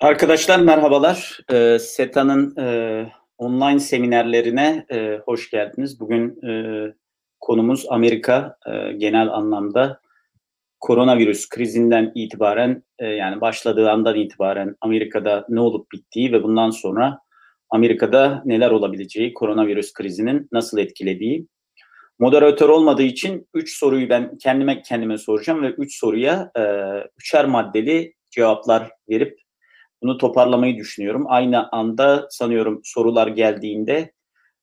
Arkadaşlar merhabalar. Ee, SETA'nın e, online seminerlerine e, hoş geldiniz. Bugün e, konumuz Amerika genel anlamda koronavirüs krizinden itibaren yani başladığı andan itibaren Amerika'da ne olup bittiği ve bundan sonra Amerika'da neler olabileceği, koronavirüs krizinin nasıl etkilediği. Moderatör olmadığı için üç soruyu ben kendime kendime soracağım ve üç soruya e, üçer maddeli cevaplar verip bunu toparlamayı düşünüyorum. Aynı anda sanıyorum sorular geldiğinde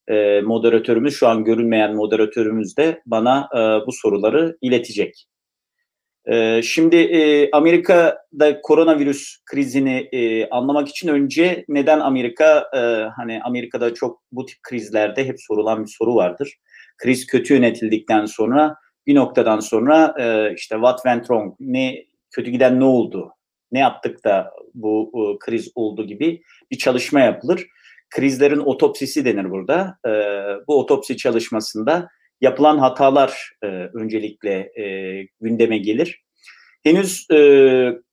e, moderatörümüz, şu an görünmeyen moderatörümüz de bana e, bu soruları iletecek. E, şimdi e, Amerika'da koronavirüs krizini e, anlamak için önce neden Amerika, e, hani Amerika'da çok bu tip krizlerde hep sorulan bir soru vardır. Kriz kötü yönetildikten sonra bir noktadan sonra e, işte what went wrong, ne kötü giden ne oldu ne yaptık da bu e, kriz oldu gibi bir çalışma yapılır. Krizlerin otopsisi denir burada. E, bu otopsi çalışmasında yapılan hatalar e, öncelikle e, gündeme gelir. Henüz e,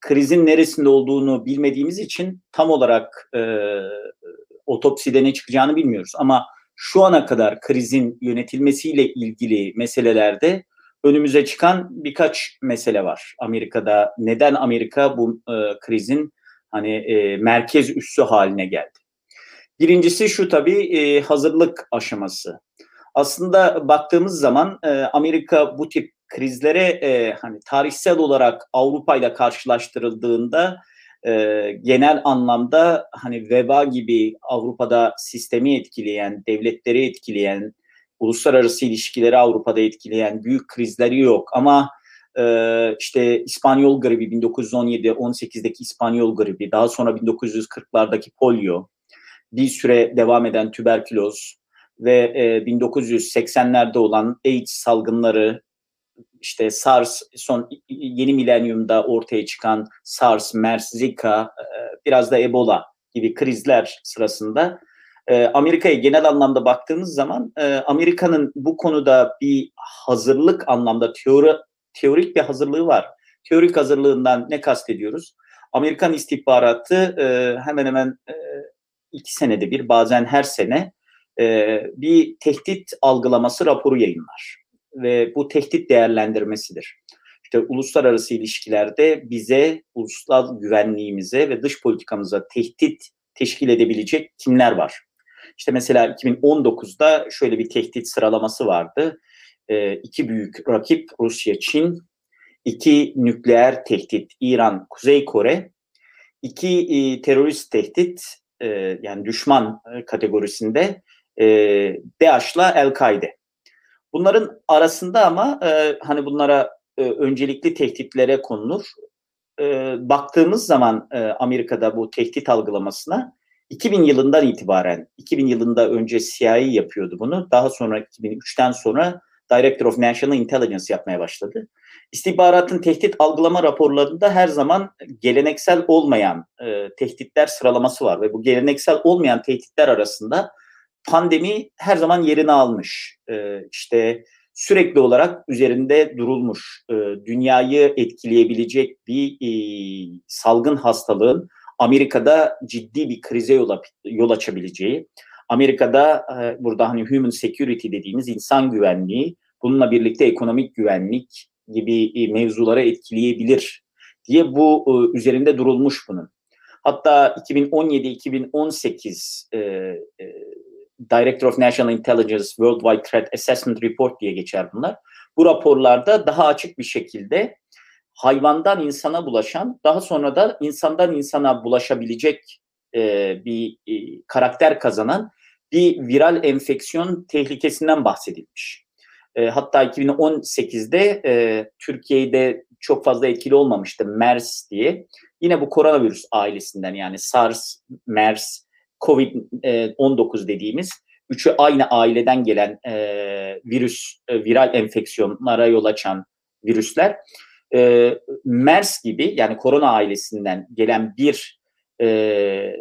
krizin neresinde olduğunu bilmediğimiz için tam olarak e, otopside ne çıkacağını bilmiyoruz. Ama şu ana kadar krizin yönetilmesiyle ilgili meselelerde önümüze çıkan birkaç mesele var. Amerika'da neden Amerika bu e, krizin hani e, merkez üssü haline geldi? Birincisi şu tabii e, hazırlık aşaması. Aslında baktığımız zaman e, Amerika bu tip krizlere e, hani tarihsel olarak Avrupa ile karşılaştırıldığında e, genel anlamda hani veba gibi Avrupa'da sistemi etkileyen, devletleri etkileyen, uluslararası ilişkileri Avrupa'da etkileyen büyük krizleri yok. Ama e, işte İspanyol gribi 1917-18'deki İspanyol gribi daha sonra 1940'lardaki polio bir süre devam eden tüberküloz ve e, 1980'lerde olan AIDS salgınları işte SARS son yeni milenyumda ortaya çıkan SARS, MERS, Zika, e, biraz da Ebola gibi krizler sırasında e, Amerika'ya genel anlamda baktığımız zaman e, Amerika'nın bu konuda bir hazırlık anlamda teori, teorik bir hazırlığı var. Teorik hazırlığından ne kastediyoruz? Amerikan istihbaratı e, hemen hemen e, iki senede bir bazen her sene bir tehdit algılaması raporu yayınlar. Ve bu tehdit değerlendirmesidir. İşte uluslararası ilişkilerde bize, ulusal güvenliğimize ve dış politikamıza tehdit teşkil edebilecek kimler var? İşte mesela 2019'da şöyle bir tehdit sıralaması vardı. E, iki büyük rakip Rusya, Çin, iki nükleer tehdit İran, Kuzey Kore, iki e, terörist tehdit e, yani düşman e, kategorisinde e, DAEŞ'la El-Kaide. Bunların arasında ama e, hani bunlara e, öncelikli tehditlere konulur. E, baktığımız zaman e, Amerika'da bu tehdit algılamasına 2000 yılından itibaren, 2000 yılında önce CIA yapıyordu bunu. Daha sonra 2003'ten sonra Director of National Intelligence yapmaya başladı. İstihbaratın tehdit algılama raporlarında her zaman geleneksel olmayan e, tehditler sıralaması var ve bu geleneksel olmayan tehditler arasında pandemi her zaman yerini almış. E, işte sürekli olarak üzerinde durulmuş, e, dünyayı etkileyebilecek bir e, salgın hastalığın Amerika'da ciddi bir krize yol, yol açabileceği, Amerika'da e, burada hani human security dediğimiz insan güvenliği, bununla birlikte ekonomik güvenlik gibi e, mevzulara etkileyebilir diye bu e, üzerinde durulmuş bunun. Hatta 2017-2018 e, e, Director of National Intelligence Worldwide Threat Assessment Report diye geçer bunlar. Bu raporlarda daha açık bir şekilde hayvandan insana bulaşan, daha sonra da insandan insana bulaşabilecek e, bir e, karakter kazanan bir viral enfeksiyon tehlikesinden bahsedilmiş. E, hatta 2018'de e, Türkiye'de çok fazla etkili olmamıştı MERS diye. Yine bu koronavirüs ailesinden yani SARS, MERS, COVID-19 dediğimiz üçü aynı aileden gelen e, virüs, e, viral enfeksiyonlara yol açan virüsler e, MERS gibi yani korona ailesinden gelen bir e,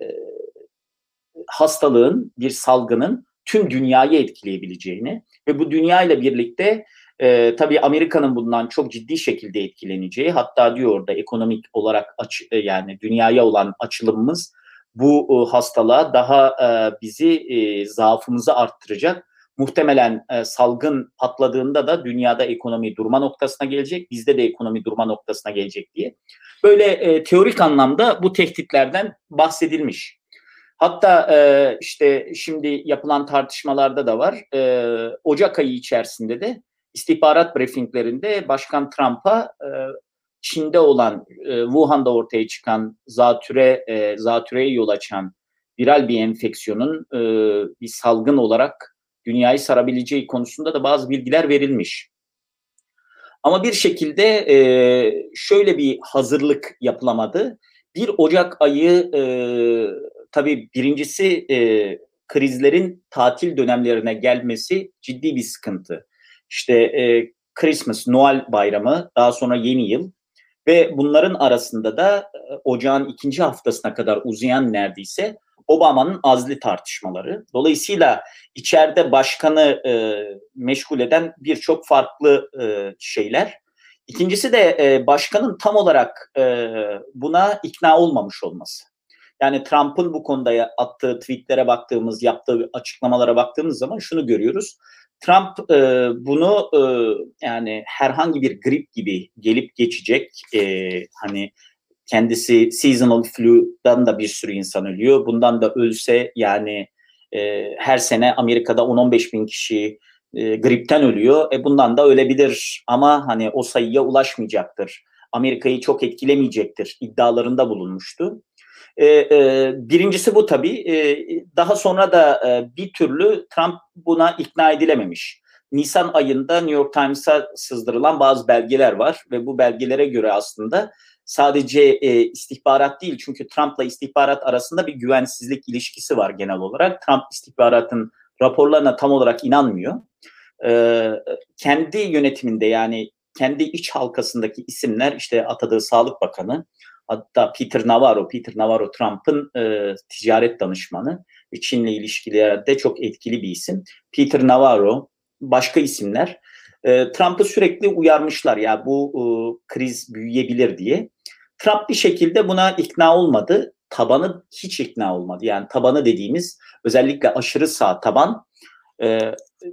hastalığın, bir salgının tüm dünyayı etkileyebileceğini ve bu dünya ile birlikte E, tabii Amerika'nın bundan çok ciddi şekilde etkileneceği hatta diyor orada ekonomik olarak aç, e, yani dünyaya olan açılımımız bu e, hastalığa daha e, bizi e, zaafımızı arttıracak. Muhtemelen e, salgın patladığında da dünyada ekonomi durma noktasına gelecek, bizde de ekonomi durma noktasına gelecek diye. Böyle e, teorik anlamda bu tehditlerden bahsedilmiş. Hatta e, işte şimdi yapılan tartışmalarda da var. E, Ocak ayı içerisinde de istihbarat briefinglerinde Başkan Trump'a e, Çin'de olan, e, Wuhan'da ortaya çıkan zatüre, e, zatüreye yol açan viral bir enfeksiyonun e, bir salgın olarak dünyayı sarabileceği konusunda da bazı bilgiler verilmiş. Ama bir şekilde e, şöyle bir hazırlık yapılamadı. 1 Ocak ayı e, tabii birincisi e, krizlerin tatil dönemlerine gelmesi ciddi bir sıkıntı. İşte e, Christmas, Noel bayramı, daha sonra yeni yıl ve bunların arasında da e, ocağın ikinci haftasına kadar uzayan neredeyse Obama'nın azli tartışmaları. Dolayısıyla içeride başkanı e, meşgul eden birçok farklı e, şeyler. İkincisi de e, başkanın tam olarak e, buna ikna olmamış olması. Yani Trump'ın bu konuda attığı tweetlere baktığımız, yaptığı açıklamalara baktığımız zaman şunu görüyoruz. Trump e, bunu e, yani herhangi bir grip gibi gelip geçecek e, hani kendisi seasonal flu'dan da bir sürü insan ölüyor. Bundan da ölse yani e, her sene Amerika'da 10-15 bin kişi e, gripten ölüyor. E, bundan da ölebilir ama hani o sayıya ulaşmayacaktır. Amerika'yı çok etkilemeyecektir iddialarında bulunmuştu. E, e, birincisi bu tabii. E, daha sonra da e, bir türlü Trump buna ikna edilememiş. Nisan ayında New York Times'a sızdırılan bazı belgeler var ve bu belgelere göre aslında sadece e, istihbarat değil çünkü Trump'la istihbarat arasında bir güvensizlik ilişkisi var genel olarak. Trump istihbaratın raporlarına tam olarak inanmıyor. E, kendi yönetiminde yani kendi iç halkasındaki isimler işte atadığı Sağlık Bakanı, hatta Peter Navarro, Peter Navarro Trump'ın e, ticaret danışmanı ve Çin'le ilişkilerde çok etkili bir isim. Peter Navarro, başka isimler e, Trump'ı sürekli uyarmışlar ya bu e, kriz büyüyebilir diye. Trump bir şekilde buna ikna olmadı. Tabanı hiç ikna olmadı. Yani tabanı dediğimiz özellikle aşırı sağ taban e,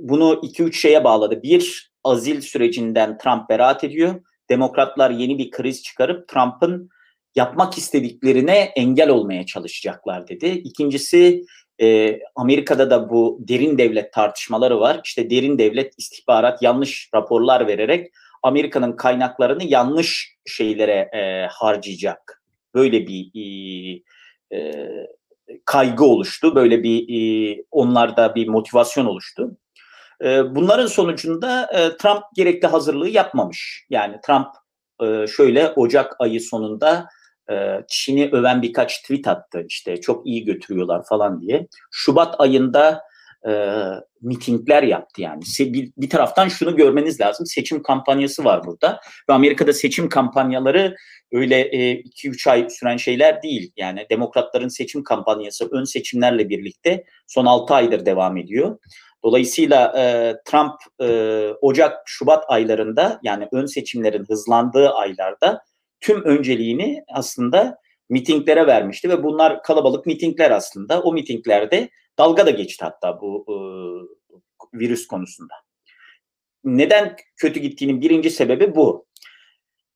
bunu 2-3 şeye bağladı. Bir, azil sürecinden Trump beraat ediyor. Demokratlar yeni bir kriz çıkarıp Trump'ın yapmak istediklerine engel olmaya çalışacaklar dedi. İkincisi e, Amerika'da da bu derin devlet tartışmaları var. İşte derin devlet istihbarat yanlış raporlar vererek Amerika'nın kaynaklarını yanlış şeylere e, harcayacak. Böyle bir e, e, kaygı oluştu. Böyle bir e, onlarda bir motivasyon oluştu. E, bunların sonucunda e, Trump gerekli hazırlığı yapmamış. Yani Trump e, şöyle Ocak ayı sonunda e, Çin'i öven birkaç tweet attı. İşte çok iyi götürüyorlar falan diye. Şubat ayında e, mitingler yaptı yani. Bir, bir taraftan şunu görmeniz lazım. Seçim kampanyası var burada. Ve Amerika'da seçim kampanyaları öyle 2-3 e, ay süren şeyler değil. Yani demokratların seçim kampanyası ön seçimlerle birlikte son 6 aydır devam ediyor. Dolayısıyla e, Trump e, Ocak, Şubat aylarında yani ön seçimlerin hızlandığı aylarda tüm önceliğini aslında mitinglere vermişti ve bunlar kalabalık mitingler aslında. O mitinglerde dalga da geçti hatta bu e, virüs konusunda. Neden kötü gittiğinin birinci sebebi bu.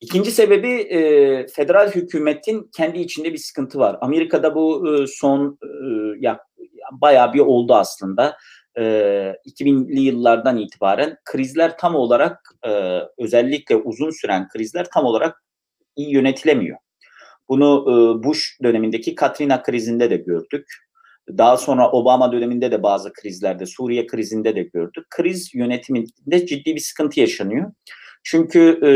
İkinci sebebi e, federal hükümetin kendi içinde bir sıkıntı var. Amerika'da bu e, son e, ya bayağı bir oldu aslında. E, 2000'li yıllardan itibaren krizler tam olarak e, özellikle uzun süren krizler tam olarak iyi yönetilemiyor. Bunu e, Bush dönemindeki Katrina krizinde de gördük. Daha sonra Obama döneminde de bazı krizlerde, Suriye krizinde de gördük. Kriz yönetiminde ciddi bir sıkıntı yaşanıyor. Çünkü e,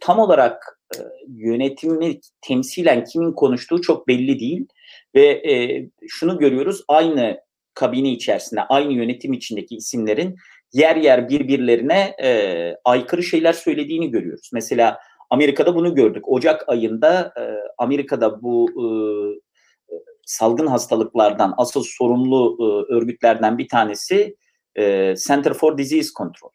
tam olarak e, yönetimi temsilen kimin konuştuğu çok belli değil. Ve e, şunu görüyoruz, aynı kabine içerisinde, aynı yönetim içindeki isimlerin yer yer birbirlerine e, aykırı şeyler söylediğini görüyoruz. Mesela Amerika'da bunu gördük. Ocak ayında e, Amerika'da bu e, salgın hastalıklardan asıl sorumlu e, örgütlerden bir tanesi e, Center for Disease Control.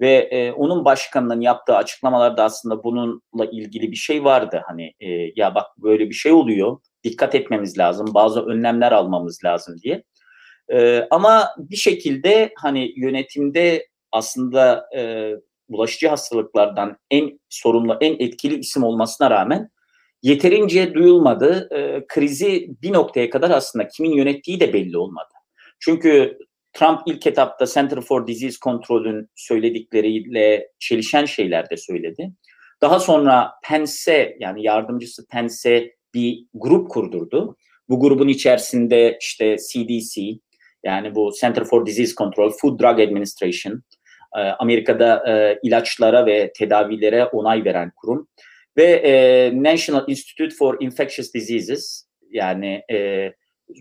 Ve e, onun başkanının yaptığı açıklamalarda aslında bununla ilgili bir şey vardı. Hani e, ya bak böyle bir şey oluyor, dikkat etmemiz lazım, bazı önlemler almamız lazım diye. E, ama bir şekilde hani yönetimde aslında e, bulaşıcı hastalıklardan en sorumlu, en etkili isim olmasına rağmen yeterince duyulmadı. E, krizi bir noktaya kadar aslında kimin yönettiği de belli olmadı. Çünkü Trump ilk etapta Center for Disease Control'ün söyledikleriyle çelişen şeyler de söyledi. Daha sonra Pence yani yardımcısı Pence bir grup kurdurdu. Bu grubun içerisinde işte CDC yani bu Center for Disease Control, Food Drug Administration, e, Amerika'da e, ilaçlara ve tedavilere onay veren kurum ve e, National Institute for Infectious Diseases yani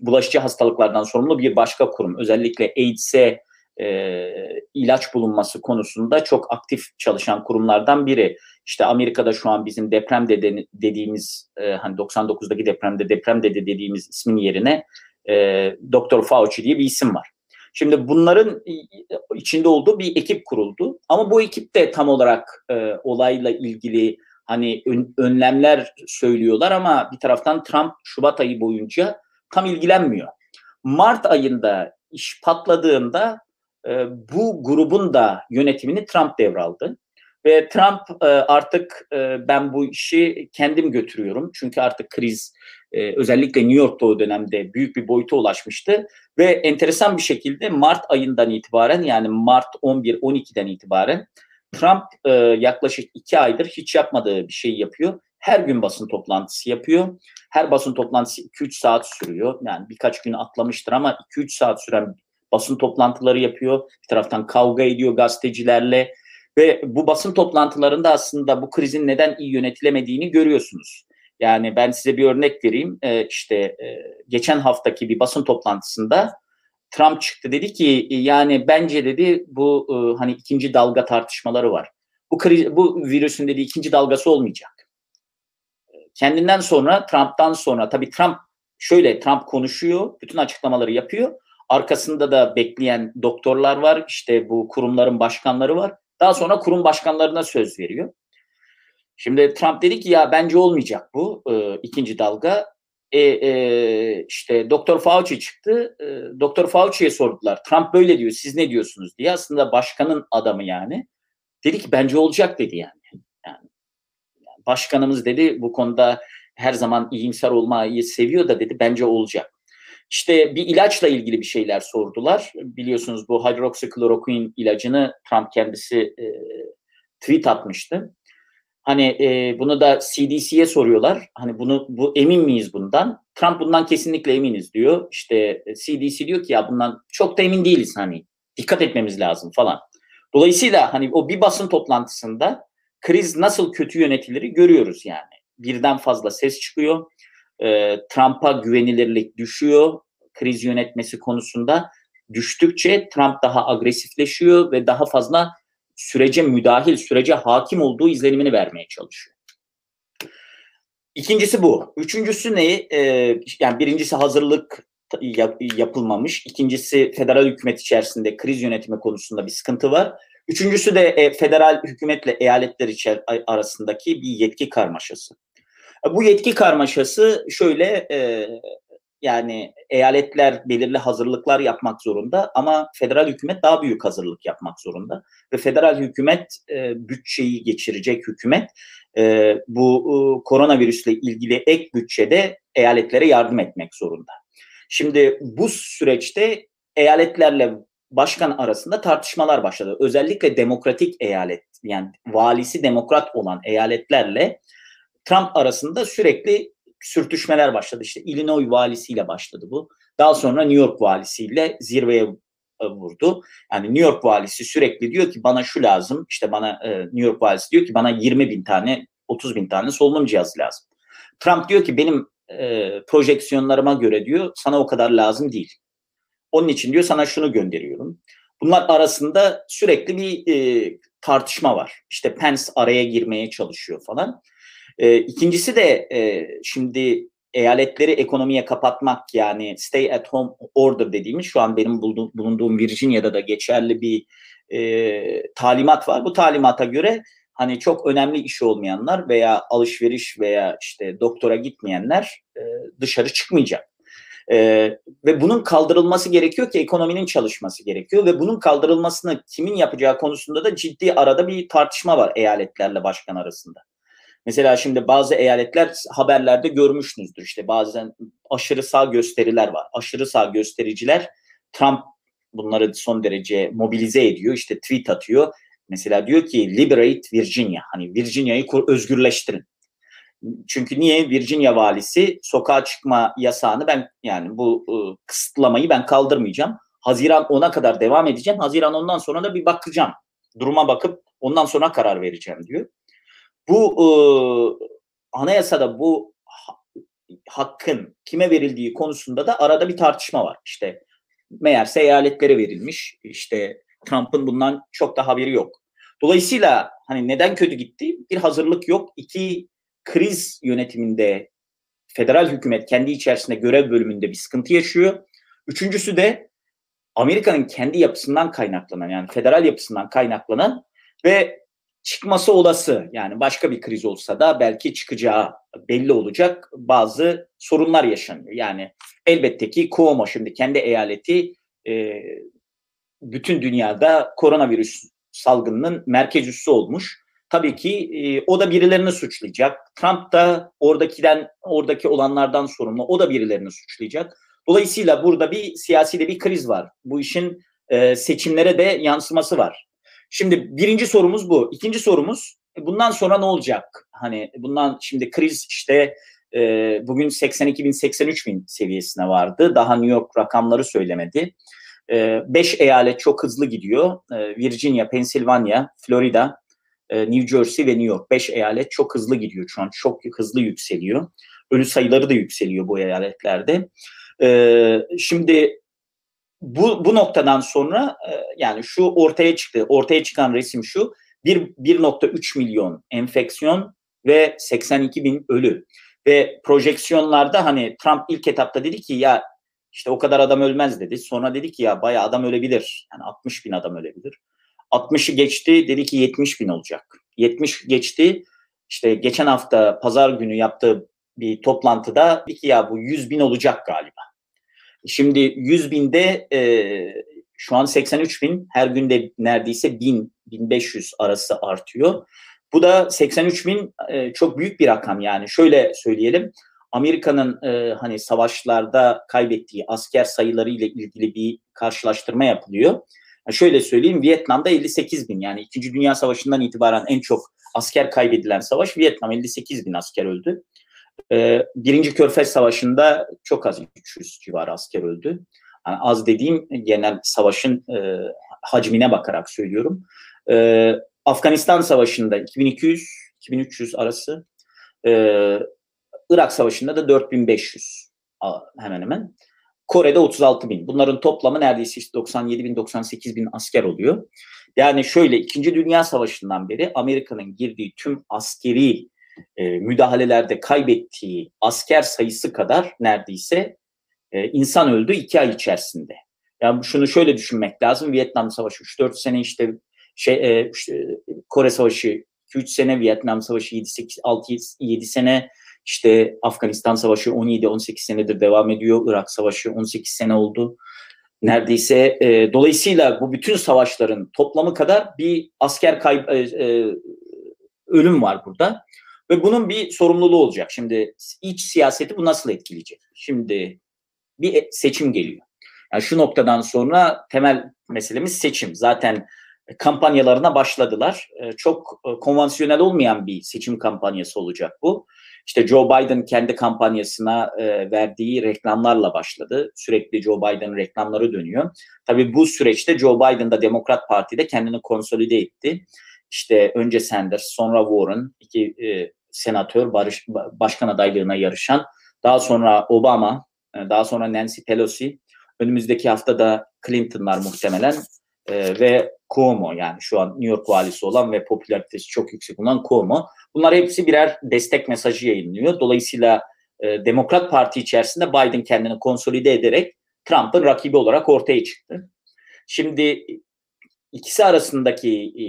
bulaşıcı hastalıklardan sorumlu bir başka kurum. Özellikle AIDS'e e, ilaç bulunması konusunda çok aktif çalışan kurumlardan biri. İşte Amerika'da şu an bizim deprem dede, dediğimiz e, hani 99'daki depremde deprem dede dediğimiz ismin yerine e, Dr. Fauci diye bir isim var. Şimdi bunların içinde olduğu bir ekip kuruldu. Ama bu ekip de tam olarak e, olayla ilgili hani ön, önlemler söylüyorlar ama bir taraftan Trump Şubat ayı boyunca tam ilgilenmiyor. Mart ayında iş patladığında e, bu grubun da yönetimini Trump devraldı. Ve Trump e, artık e, ben bu işi kendim götürüyorum. Çünkü artık kriz e, özellikle New York'ta o dönemde büyük bir boyuta ulaşmıştı. Ve enteresan bir şekilde Mart ayından itibaren yani Mart 11-12'den itibaren Trump e, yaklaşık iki aydır hiç yapmadığı bir şey yapıyor. Her gün basın toplantısı yapıyor. Her basın toplantısı 2-3 saat sürüyor. Yani birkaç gün atlamıştır ama 2-3 saat süren basın toplantıları yapıyor. Bir taraftan kavga ediyor gazetecilerle. Ve bu basın toplantılarında aslında bu krizin neden iyi yönetilemediğini görüyorsunuz. Yani ben size bir örnek vereyim. Ee, işte e, geçen haftaki bir basın toplantısında Trump çıktı dedi ki yani bence dedi bu e, hani ikinci dalga tartışmaları var. Bu kriz, bu virüsün dedi ikinci dalgası olmayacak. Kendinden sonra Trump'tan sonra tabii Trump şöyle Trump konuşuyor, bütün açıklamaları yapıyor. Arkasında da bekleyen doktorlar var, işte bu kurumların başkanları var. Daha sonra kurum başkanlarına söz veriyor. Şimdi Trump dedi ki ya bence olmayacak bu e, ikinci dalga. E, e, işte Doktor Fauci çıktı. E, Doktor Fauci'ye sordular. Trump böyle diyor. Siz ne diyorsunuz diye. Aslında başkanın adamı yani. Dedi ki bence olacak dedi yani. yani başkanımız dedi bu konuda her zaman iyimser olmayı seviyor da dedi bence olacak. İşte bir ilaçla ilgili bir şeyler sordular. Biliyorsunuz bu hidroksikloroquin ilacını Trump kendisi e, tweet atmıştı. Hani e, bunu da CDC'ye soruyorlar. Hani bunu bu emin miyiz bundan? Trump bundan kesinlikle eminiz diyor. İşte CDC e, diyor ki ya bundan çok da emin değiliz hani. Dikkat etmemiz lazım falan. Dolayısıyla hani o bir basın toplantısında kriz nasıl kötü yönetilir görüyoruz yani. Birden fazla ses çıkıyor. E, Trump'a güvenilirlik düşüyor kriz yönetmesi konusunda. Düştükçe Trump daha agresifleşiyor ve daha fazla sürece müdahil, sürece hakim olduğu izlenimini vermeye çalışıyor. İkincisi bu. Üçüncüsü ne? Ee, yani birincisi hazırlık yap, yapılmamış. İkincisi federal hükümet içerisinde kriz yönetimi konusunda bir sıkıntı var. Üçüncüsü de e, federal hükümetle eyaletler içer, arasındaki bir yetki karmaşası. Bu yetki karmaşası şöyle e, yani eyaletler belirli hazırlıklar yapmak zorunda ama federal hükümet daha büyük hazırlık yapmak zorunda. Ve federal hükümet e, bütçeyi geçirecek hükümet e, bu e, koronavirüsle ilgili ek bütçede eyaletlere yardım etmek zorunda. Şimdi bu süreçte eyaletlerle başkan arasında tartışmalar başladı. Özellikle demokratik eyalet yani valisi demokrat olan eyaletlerle Trump arasında sürekli sürtüşmeler başladı. İşte Illinois valisiyle başladı bu. Daha sonra New York valisiyle zirveye e, vurdu. Yani New York valisi sürekli diyor ki bana şu lazım. İşte bana e, New York valisi diyor ki bana 20 bin tane 30 bin tane solunum cihazı lazım. Trump diyor ki benim e, projeksiyonlarıma göre diyor sana o kadar lazım değil. Onun için diyor sana şunu gönderiyorum. Bunlar arasında sürekli bir e, tartışma var. İşte Pence araya girmeye çalışıyor falan. E, ikincisi de e, şimdi eyaletleri ekonomiye kapatmak yani stay at home order dediğimiz şu an benim bulunduğum Virginia'da da geçerli bir e, talimat var. Bu talimata göre hani çok önemli işi olmayanlar veya alışveriş veya işte doktora gitmeyenler e, dışarı çıkmayacak. E, ve bunun kaldırılması gerekiyor ki ekonominin çalışması gerekiyor ve bunun kaldırılmasını kimin yapacağı konusunda da ciddi arada bir tartışma var eyaletlerle başkan arasında. Mesela şimdi bazı eyaletler haberlerde görmüşsünüzdür işte bazen aşırı sağ gösteriler var. Aşırı sağ göstericiler Trump bunları son derece mobilize ediyor. İşte tweet atıyor. Mesela diyor ki liberate Virginia. Hani Virginia'yı özgürleştirin. Çünkü niye Virginia valisi sokağa çıkma yasağını ben yani bu ıı, kısıtlamayı ben kaldırmayacağım. Haziran 10'a kadar devam edeceğim. Haziran ondan sonra da bir bakacağım. Duruma bakıp ondan sonra karar vereceğim diyor. Bu ıı, anayasada bu hakkın kime verildiği konusunda da arada bir tartışma var. İşte meğerse eyaletlere verilmiş. İşte Trump'ın bundan çok da haberi yok. Dolayısıyla hani neden kötü gitti? Bir hazırlık yok. İki kriz yönetiminde federal hükümet kendi içerisinde görev bölümünde bir sıkıntı yaşıyor. Üçüncüsü de Amerika'nın kendi yapısından kaynaklanan yani federal yapısından kaynaklanan ve çıkması olası yani başka bir kriz olsa da belki çıkacağı belli olacak bazı sorunlar yaşanıyor. Yani elbette ki Cuomo şimdi kendi eyaleti e, bütün dünyada koronavirüs salgınının merkez üssü olmuş. Tabii ki e, o da birilerini suçlayacak. Trump da oradakiden oradaki olanlardan sorumlu. O da birilerini suçlayacak. Dolayısıyla burada bir siyasi de bir kriz var. Bu işin e, seçimlere de yansıması var. Şimdi birinci sorumuz bu. İkinci sorumuz e, bundan sonra ne olacak? Hani bundan şimdi kriz işte e, bugün 82 bin 83 bin seviyesine vardı. Daha New York rakamları söylemedi. E, beş eyalet çok hızlı gidiyor. E, Virginia, Pennsylvania, Florida, e, New Jersey ve New York. Beş eyalet çok hızlı gidiyor şu an. Çok hızlı yükseliyor. Ölü sayıları da yükseliyor bu eyaletlerde. E, şimdi bu, bu noktadan sonra e, yani şu ortaya çıktı. Ortaya çıkan resim şu. 1.3 milyon enfeksiyon ve 82 bin ölü. Ve projeksiyonlarda hani Trump ilk etapta dedi ki ya işte o kadar adam ölmez dedi. Sonra dedi ki ya bayağı adam ölebilir. Yani 60 bin adam ölebilir. 60'ı geçti dedi ki 70 bin olacak. 70 geçti. İşte geçen hafta pazar günü yaptığı bir toplantıda dedi ki ya bu 100 bin olacak galiba. Şimdi 100 binde e, şu an 83 bin her günde neredeyse 1000 1500 arası artıyor. Bu da 83 bin e, çok büyük bir rakam yani. Şöyle söyleyelim. Amerika'nın e, hani savaşlarda kaybettiği asker sayıları ile ilgili bir karşılaştırma yapılıyor. Şöyle söyleyeyim Vietnam'da 58 bin yani 2. Dünya Savaşı'ndan itibaren en çok asker kaybedilen savaş Vietnam 58 bin asker öldü. E, Birinci Körfez Savaşı'nda çok az 300 civarı asker öldü. Yani az dediğim genel savaşın e, hacmine bakarak söylüyorum. E, Afganistan Savaşı'nda 2200-2300 arası, e, Irak Savaşı'nda da 4500 hemen hemen. Kore'de 36 bin. Bunların toplamı neredeyse işte 97 bin, 98 bin asker oluyor. Yani şöyle 2. Dünya Savaşı'ndan beri Amerika'nın girdiği tüm askeri e, müdahalelerde kaybettiği asker sayısı kadar neredeyse e, insan öldü iki ay içerisinde. Yani şunu şöyle düşünmek lazım. Vietnam Savaşı 3-4 sene işte şey e, Kore Savaşı 2-3 sene, Vietnam Savaşı 7-8 6-7 sene, işte Afganistan Savaşı 17-18 senedir devam ediyor. Irak Savaşı 18 sene oldu. Neredeyse e, dolayısıyla bu bütün savaşların toplamı kadar bir asker kayb e, e, ölüm var burada. Ve bunun bir sorumluluğu olacak. Şimdi iç siyaseti bu nasıl etkileyecek? Şimdi bir seçim geliyor. Yani şu noktadan sonra temel meselemiz seçim. Zaten kampanyalarına başladılar. Ee, çok e, konvansiyonel olmayan bir seçim kampanyası olacak bu. İşte Joe Biden kendi kampanyasına e, verdiği reklamlarla başladı. Sürekli Joe Biden reklamları dönüyor. Tabii bu süreçte Joe Biden da Demokrat Parti'de kendini konsolide etti. İşte önce Sanders, sonra Warren, iki e, senatör barış, başkan adaylığına yarışan. Daha sonra Obama, e, daha sonra Nancy Pelosi. Önümüzdeki hafta da Clinton'lar muhtemelen e, ve Cuomo yani şu an New York valisi olan ve popülaritesi çok yüksek olan Cuomo. Bunlar hepsi birer destek mesajı yayınlıyor. Dolayısıyla e, Demokrat Parti içerisinde Biden kendini konsolide ederek Trump'ın rakibi olarak ortaya çıktı. Şimdi ikisi arasındaki e,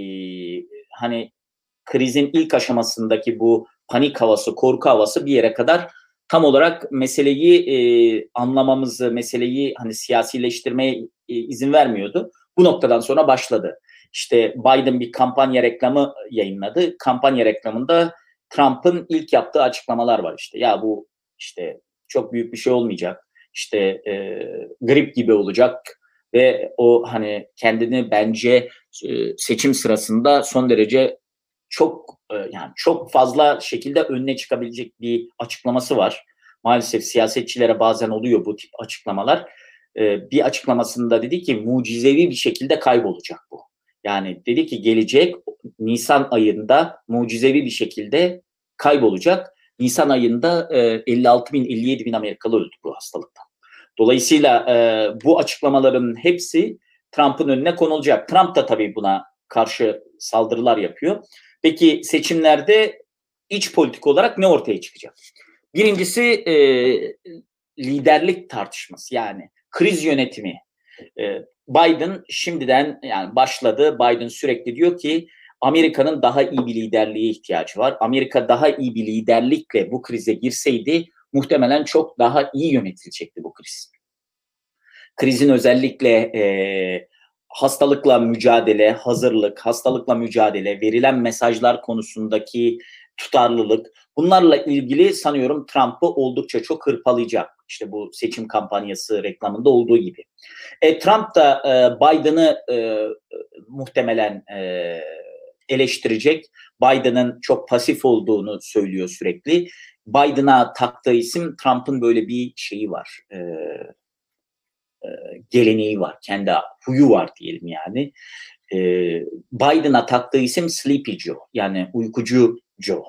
hani krizin ilk aşamasındaki bu panik havası, korku havası bir yere kadar tam olarak meseleyi e, anlamamızı, meseleyi hani siyasileştirmeye e, izin vermiyordu. Bu noktadan sonra başladı. İşte Biden bir kampanya reklamı yayınladı. Kampanya reklamında Trump'ın ilk yaptığı açıklamalar var işte. Ya bu işte çok büyük bir şey olmayacak. İşte e, grip gibi olacak ve o hani kendini bence e, seçim sırasında son derece çok e, yani çok fazla şekilde önüne çıkabilecek bir açıklaması var. Maalesef siyasetçilere bazen oluyor bu tip açıklamalar. E, bir açıklamasında dedi ki mucizevi bir şekilde kaybolacak bu. Yani dedi ki gelecek Nisan ayında mucizevi bir şekilde kaybolacak. Nisan ayında 56 bin 57 bin Amerikalı öldü bu hastalıktan. Dolayısıyla bu açıklamaların hepsi Trump'ın önüne konulacak. Trump da tabii buna karşı saldırılar yapıyor. Peki seçimlerde iç politik olarak ne ortaya çıkacak? Birincisi e, liderlik tartışması yani kriz yönetimi. E, Biden şimdiden yani başladı. Biden sürekli diyor ki Amerika'nın daha iyi bir liderliğe ihtiyacı var. Amerika daha iyi bir liderlikle bu krize girseydi muhtemelen çok daha iyi yönetilecekti bu kriz. Krizin özellikle e, hastalıkla mücadele, hazırlık, hastalıkla mücadele, verilen mesajlar konusundaki tutarlılık bunlarla ilgili sanıyorum Trump'ı oldukça çok hırpalayacak. İşte bu seçim kampanyası reklamında olduğu gibi. E, Trump da e, Biden'ı e, muhtemelen e, eleştirecek. Biden'ın çok pasif olduğunu söylüyor sürekli. Biden'a taktığı isim Trump'ın böyle bir şeyi var. E, e, geleneği var. Kendi huyu var diyelim yani. E, Biden'a taktığı isim Sleepy Joe yani uykucu Joe.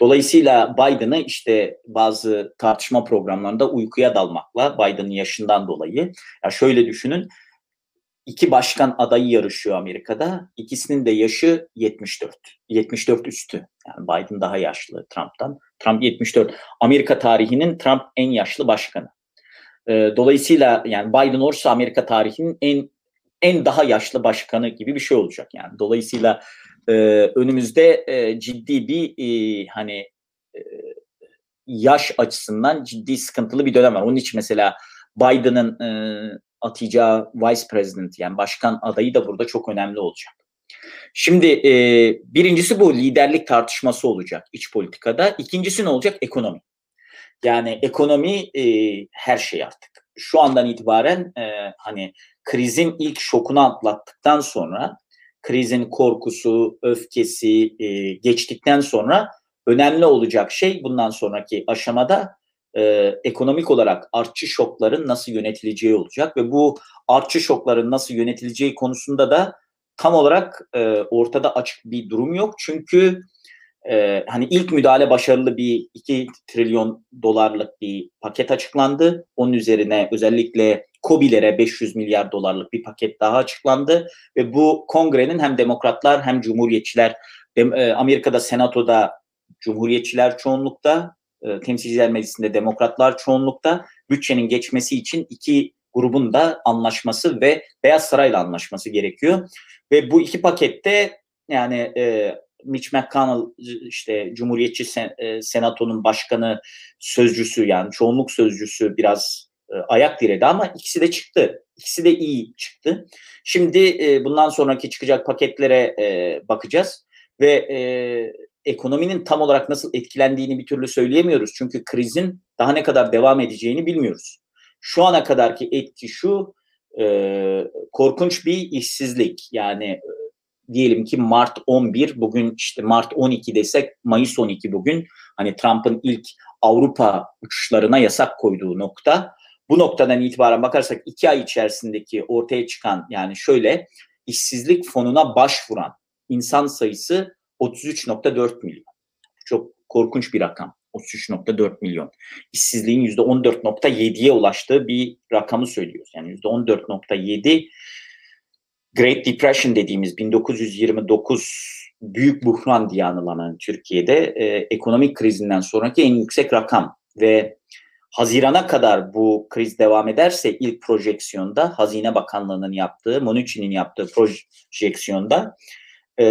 Dolayısıyla Biden'ı işte bazı tartışma programlarında uykuya dalmakla Biden'ın yaşından dolayı ya şöyle düşünün iki başkan adayı yarışıyor Amerika'da. İkisinin de yaşı 74. 74 üstü. Yani Biden daha yaşlı Trump'tan. Trump 74. Amerika tarihinin Trump en yaşlı başkanı. Ee, dolayısıyla yani Biden olursa Amerika tarihinin en en daha yaşlı başkanı gibi bir şey olacak yani. Dolayısıyla e, önümüzde e, ciddi bir e, hani e, yaş açısından ciddi sıkıntılı bir dönem var. Onun için mesela Biden'ın e, atacağı vice president yani başkan adayı da burada çok önemli olacak. Şimdi e, birincisi bu liderlik tartışması olacak iç politikada. İkincisi ne olacak? Ekonomi. Yani ekonomi e, her şey artık. Şu andan itibaren e, hani krizin ilk şokunu atlattıktan sonra krizin korkusu, öfkesi e, geçtikten sonra önemli olacak şey bundan sonraki aşamada e, ekonomik olarak artçı şokların nasıl yönetileceği olacak ve bu artçı şokların nasıl yönetileceği konusunda da tam olarak e, ortada açık bir durum yok. Çünkü e, hani ilk müdahale başarılı bir 2 trilyon dolarlık bir paket açıklandı. Onun üzerine özellikle COBİ'lere 500 milyar dolarlık bir paket daha açıklandı ve bu kongrenin hem demokratlar hem cumhuriyetçiler e, Amerika'da senatoda cumhuriyetçiler çoğunlukta e, temsilciler meclisinde demokratlar çoğunlukta bütçenin geçmesi için iki grubun da anlaşması ve Beyaz Saray'la anlaşması gerekiyor. Ve bu iki pakette yani e, Mitch McConnell işte Cumhuriyetçi sen, e, Senato'nun başkanı sözcüsü yani çoğunluk sözcüsü biraz e, ayak diredi ama ikisi de çıktı. İkisi de iyi çıktı. Şimdi e, bundan sonraki çıkacak paketlere e, bakacağız ve e, ekonominin tam olarak nasıl etkilendiğini bir türlü söyleyemiyoruz. Çünkü krizin daha ne kadar devam edeceğini bilmiyoruz. Şu ana kadarki etki şu e, korkunç bir işsizlik yani e, diyelim ki Mart 11 bugün işte Mart 12 desek Mayıs 12 bugün hani Trump'ın ilk Avrupa uçuşlarına yasak koyduğu nokta. Bu noktadan itibaren bakarsak iki ay içerisindeki ortaya çıkan yani şöyle işsizlik fonuna başvuran insan sayısı 33.4 milyon. Çok korkunç bir rakam. 33.4 milyon. İşsizliğin %14.7'ye ulaştığı bir rakamı söylüyoruz. Yani %14.7 Great Depression dediğimiz 1929 büyük buhran diye anılanan Türkiye'de e, ekonomik krizinden sonraki en yüksek rakam. ve Hazirana kadar bu kriz devam ederse ilk projeksiyonda Hazine Bakanlığı'nın yaptığı, Monucci'nin yaptığı projeksiyonda e,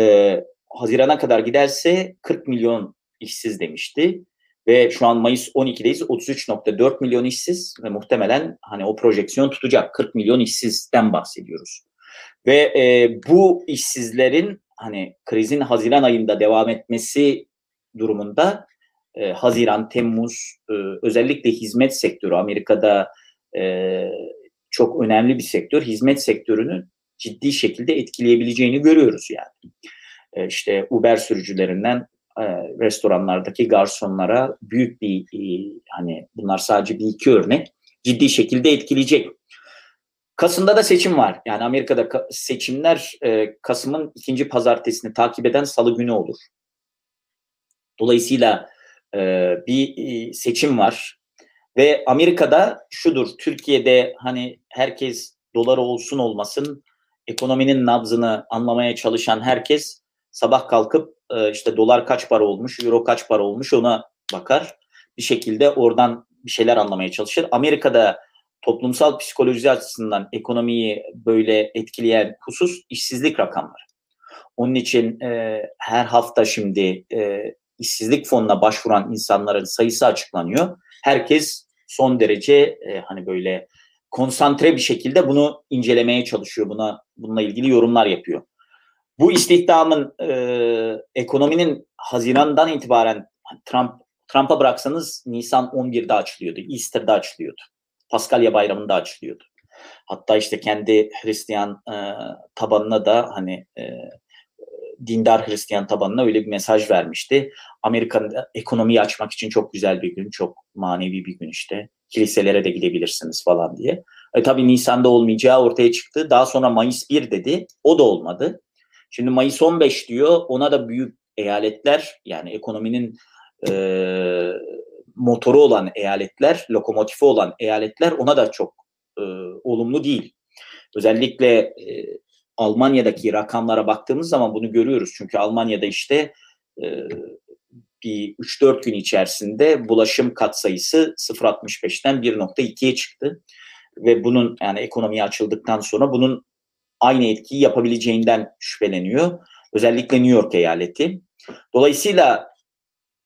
Hazirana kadar giderse 40 milyon işsiz demişti. Ve şu an Mayıs 12'deyiz 33.4 milyon işsiz ve muhtemelen hani o projeksiyon tutacak 40 milyon işsizden bahsediyoruz. Ve e, bu işsizlerin hani krizin Haziran ayında devam etmesi durumunda e, Haziran, Temmuz e, özellikle hizmet sektörü Amerika'da e, çok önemli bir sektör. Hizmet sektörünü ciddi şekilde etkileyebileceğini görüyoruz yani. E, işte Uber sürücülerinden e, restoranlardaki garsonlara büyük bir e, hani bunlar sadece bir iki örnek ciddi şekilde etkileyecek. Kasım'da da seçim var. Yani Amerika'da seçimler Kasım'ın ikinci pazartesini takip eden salı günü olur. Dolayısıyla bir seçim var. Ve Amerika'da şudur, Türkiye'de hani herkes dolar olsun olmasın ekonominin nabzını anlamaya çalışan herkes sabah kalkıp e, işte dolar kaç para olmuş, euro kaç para olmuş ona bakar. Bir şekilde oradan bir şeyler anlamaya çalışır. Amerika'da toplumsal psikoloji açısından ekonomiyi böyle etkileyen husus işsizlik rakamları. Onun için e, her hafta şimdi e, işsizlik fonuna başvuran insanların sayısı açıklanıyor. Herkes son derece e, hani böyle konsantre bir şekilde bunu incelemeye çalışıyor. Buna bununla ilgili yorumlar yapıyor. Bu istihdamın e, ekonominin Haziran'dan itibaren Trump Trump'a bıraksanız Nisan 11'de açılıyordu. Easter'da açılıyordu. Paskalya Bayramı'nda açılıyordu. Hatta işte kendi Hristiyan e, tabanına da hani e, dindar Hristiyan tabanına öyle bir mesaj vermişti. Amerika'nın ekonomiyi açmak için çok güzel bir gün, çok manevi bir gün işte. Kiliselere de gidebilirsiniz falan diye. E, tabii Nisan'da olmayacağı ortaya çıktı. Daha sonra Mayıs 1 dedi. O da olmadı. Şimdi Mayıs 15 diyor. Ona da büyük eyaletler yani ekonominin e, motoru olan eyaletler, lokomotifi olan eyaletler ona da çok e, olumlu değil. Özellikle e, Almanya'daki rakamlara baktığımız zaman bunu görüyoruz. Çünkü Almanya'da işte e, bir 3-4 gün içerisinde bulaşım katsayısı 0.65'ten 1.2'ye çıktı. Ve bunun yani ekonomi açıldıktan sonra bunun aynı etkiyi yapabileceğinden şüpheleniyor. Özellikle New York eyaleti. Dolayısıyla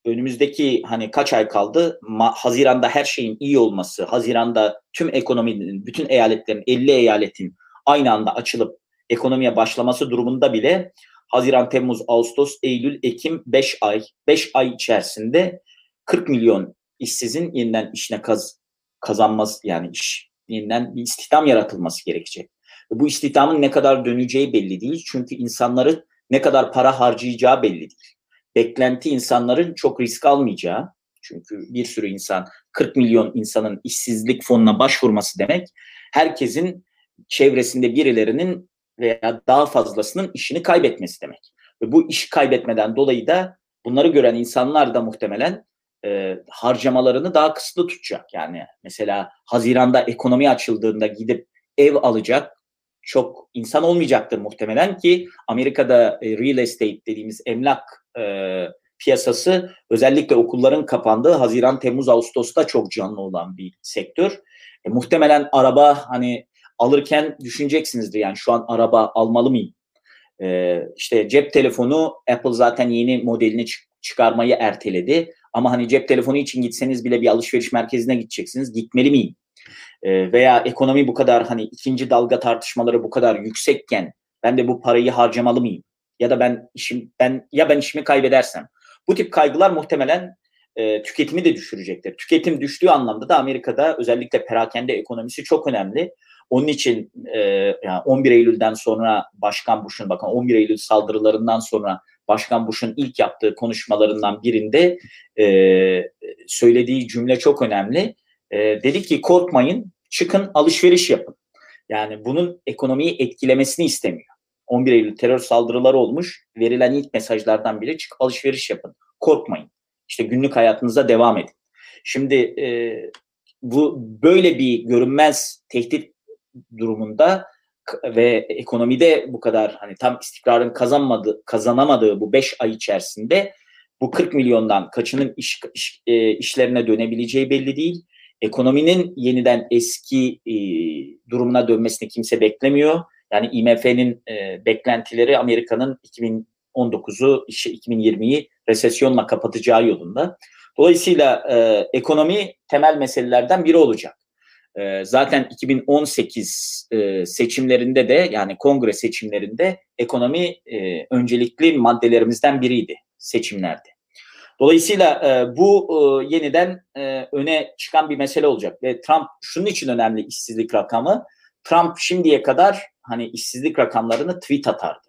önümüzdeki hani kaç ay kaldı? Ma- Haziranda her şeyin iyi olması, Haziranda tüm ekonominin, bütün eyaletlerin, 50 eyaletin aynı anda açılıp ekonomiye başlaması durumunda bile Haziran, Temmuz, Ağustos, Eylül, Ekim 5 ay, 5 ay içerisinde 40 milyon işsizin yeniden işine kaz, kazanması yani iş yeniden bir istihdam yaratılması gerekecek. Bu istihdamın ne kadar döneceği belli değil. Çünkü insanların ne kadar para harcayacağı belli değil. Beklenti insanların çok risk almayacağı. Çünkü bir sürü insan 40 milyon insanın işsizlik fonuna başvurması demek herkesin çevresinde birilerinin veya daha fazlasının işini kaybetmesi demek. Ve bu iş kaybetmeden dolayı da bunları gören insanlar da muhtemelen e, harcamalarını daha kısıtlı tutacak. Yani mesela Haziran'da ekonomi açıldığında gidip ev alacak çok insan olmayacaktır muhtemelen ki Amerika'da e, real estate dediğimiz emlak e, piyasası özellikle okulların kapandığı Haziran, Temmuz, Ağustos'ta çok canlı olan bir sektör. E, muhtemelen araba hani alırken düşüneceksinizdir yani şu an araba almalı mıyım? E, işte cep telefonu Apple zaten yeni modelini çıkarmayı erteledi. Ama hani cep telefonu için gitseniz bile bir alışveriş merkezine gideceksiniz. Gitmeli miyim? E, veya ekonomi bu kadar hani ikinci dalga tartışmaları bu kadar yüksekken ben de bu parayı harcamalı mıyım? Ya da ben işim ben ya ben işimi kaybedersem. Bu tip kaygılar muhtemelen e, tüketimi de düşürecektir. Tüketim düştüğü anlamda da Amerika'da özellikle perakende ekonomisi çok önemli. Onun için e, yani 11 Eylül'den sonra Başkan Bush'un bakın 11 Eylül saldırılarından sonra Başkan Bush'un ilk yaptığı konuşmalarından birinde e, söylediği cümle çok önemli. E, dedi ki korkmayın çıkın alışveriş yapın. Yani bunun ekonomiyi etkilemesini istemiyor. 11 Eylül terör saldırıları olmuş. Verilen ilk mesajlardan biri çık alışveriş yapın. Korkmayın. İşte günlük hayatınıza devam edin. Şimdi e, bu böyle bir görünmez tehdit durumunda ve ekonomide bu kadar hani tam istikrarın kazanmadığı, kazanamadığı bu 5 ay içerisinde Bu 40 milyondan kaçının iş, iş e, işlerine dönebileceği belli değil. Ekonominin yeniden eski e, durumuna dönmesini kimse beklemiyor. Yani IMF'nin e, beklentileri Amerika'nın 2019'u, işte 2020'yi resesyonla kapatacağı yolunda. Dolayısıyla e, ekonomi temel meselelerden biri olacak. E, zaten 2018 e, seçimlerinde de yani kongre seçimlerinde ekonomi e, öncelikli maddelerimizden biriydi seçimlerde. Dolayısıyla e, bu e, yeniden e, öne çıkan bir mesele olacak ve Trump şunun için önemli işsizlik rakamı. Trump şimdiye kadar hani işsizlik rakamlarını tweet atardı.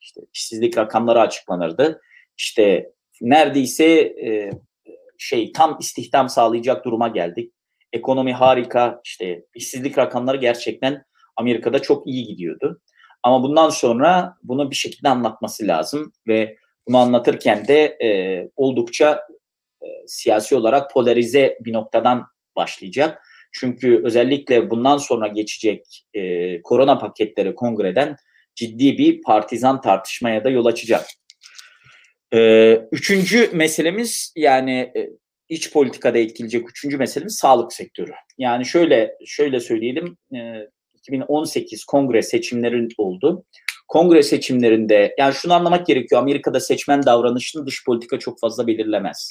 İşte işsizlik rakamları açıklanırdı. İşte neredeyse e, şey tam istihdam sağlayacak duruma geldik. Ekonomi harika. İşte işsizlik rakamları gerçekten Amerika'da çok iyi gidiyordu. Ama bundan sonra bunu bir şekilde anlatması lazım ve bunu anlatırken de e, oldukça e, siyasi olarak polarize bir noktadan başlayacak. Çünkü özellikle bundan sonra geçecek e, korona paketleri kongreden ciddi bir partizan tartışmaya da yol açacak. E, üçüncü meselemiz yani e, iç politikada etkileyecek üçüncü meselemiz sağlık sektörü. Yani şöyle şöyle söyleyelim e, 2018 kongre seçimleri oldu. Kongre seçimlerinde yani şunu anlamak gerekiyor. Amerika'da seçmen davranışını dış politika çok fazla belirlemez.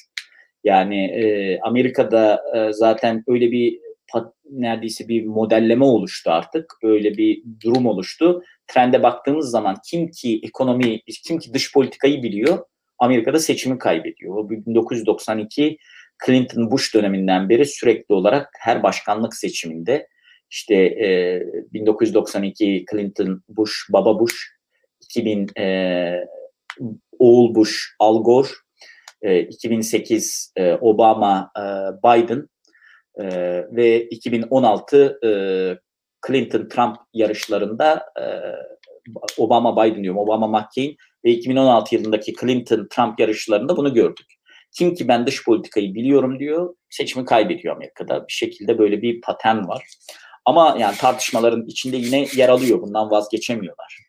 Yani e, Amerika'da e, zaten öyle bir neredeyse bir modelleme oluştu artık. Öyle bir durum oluştu. Trende baktığımız zaman kim ki ekonomi, kim ki dış politikayı biliyor, Amerika'da seçimi kaybediyor. O 1992 Clinton Bush döneminden beri sürekli olarak her başkanlık seçiminde işte e, 1992 Clinton Bush, Baba Bush, 2000 e, oğul Bush, Al Gore, e, 2008 e, Obama, e, Biden e, ve 2016 e, Clinton-Trump yarışlarında e, Obama Biden diyorum, Obama McCain ve 2016 yılındaki Clinton-Trump yarışlarında bunu gördük. Kim ki ben dış politikayı biliyorum diyor, seçimi kaybediyor Amerika'da. Bir şekilde böyle bir patern var. Ama yani tartışmaların içinde yine yer alıyor. Bundan vazgeçemiyorlar.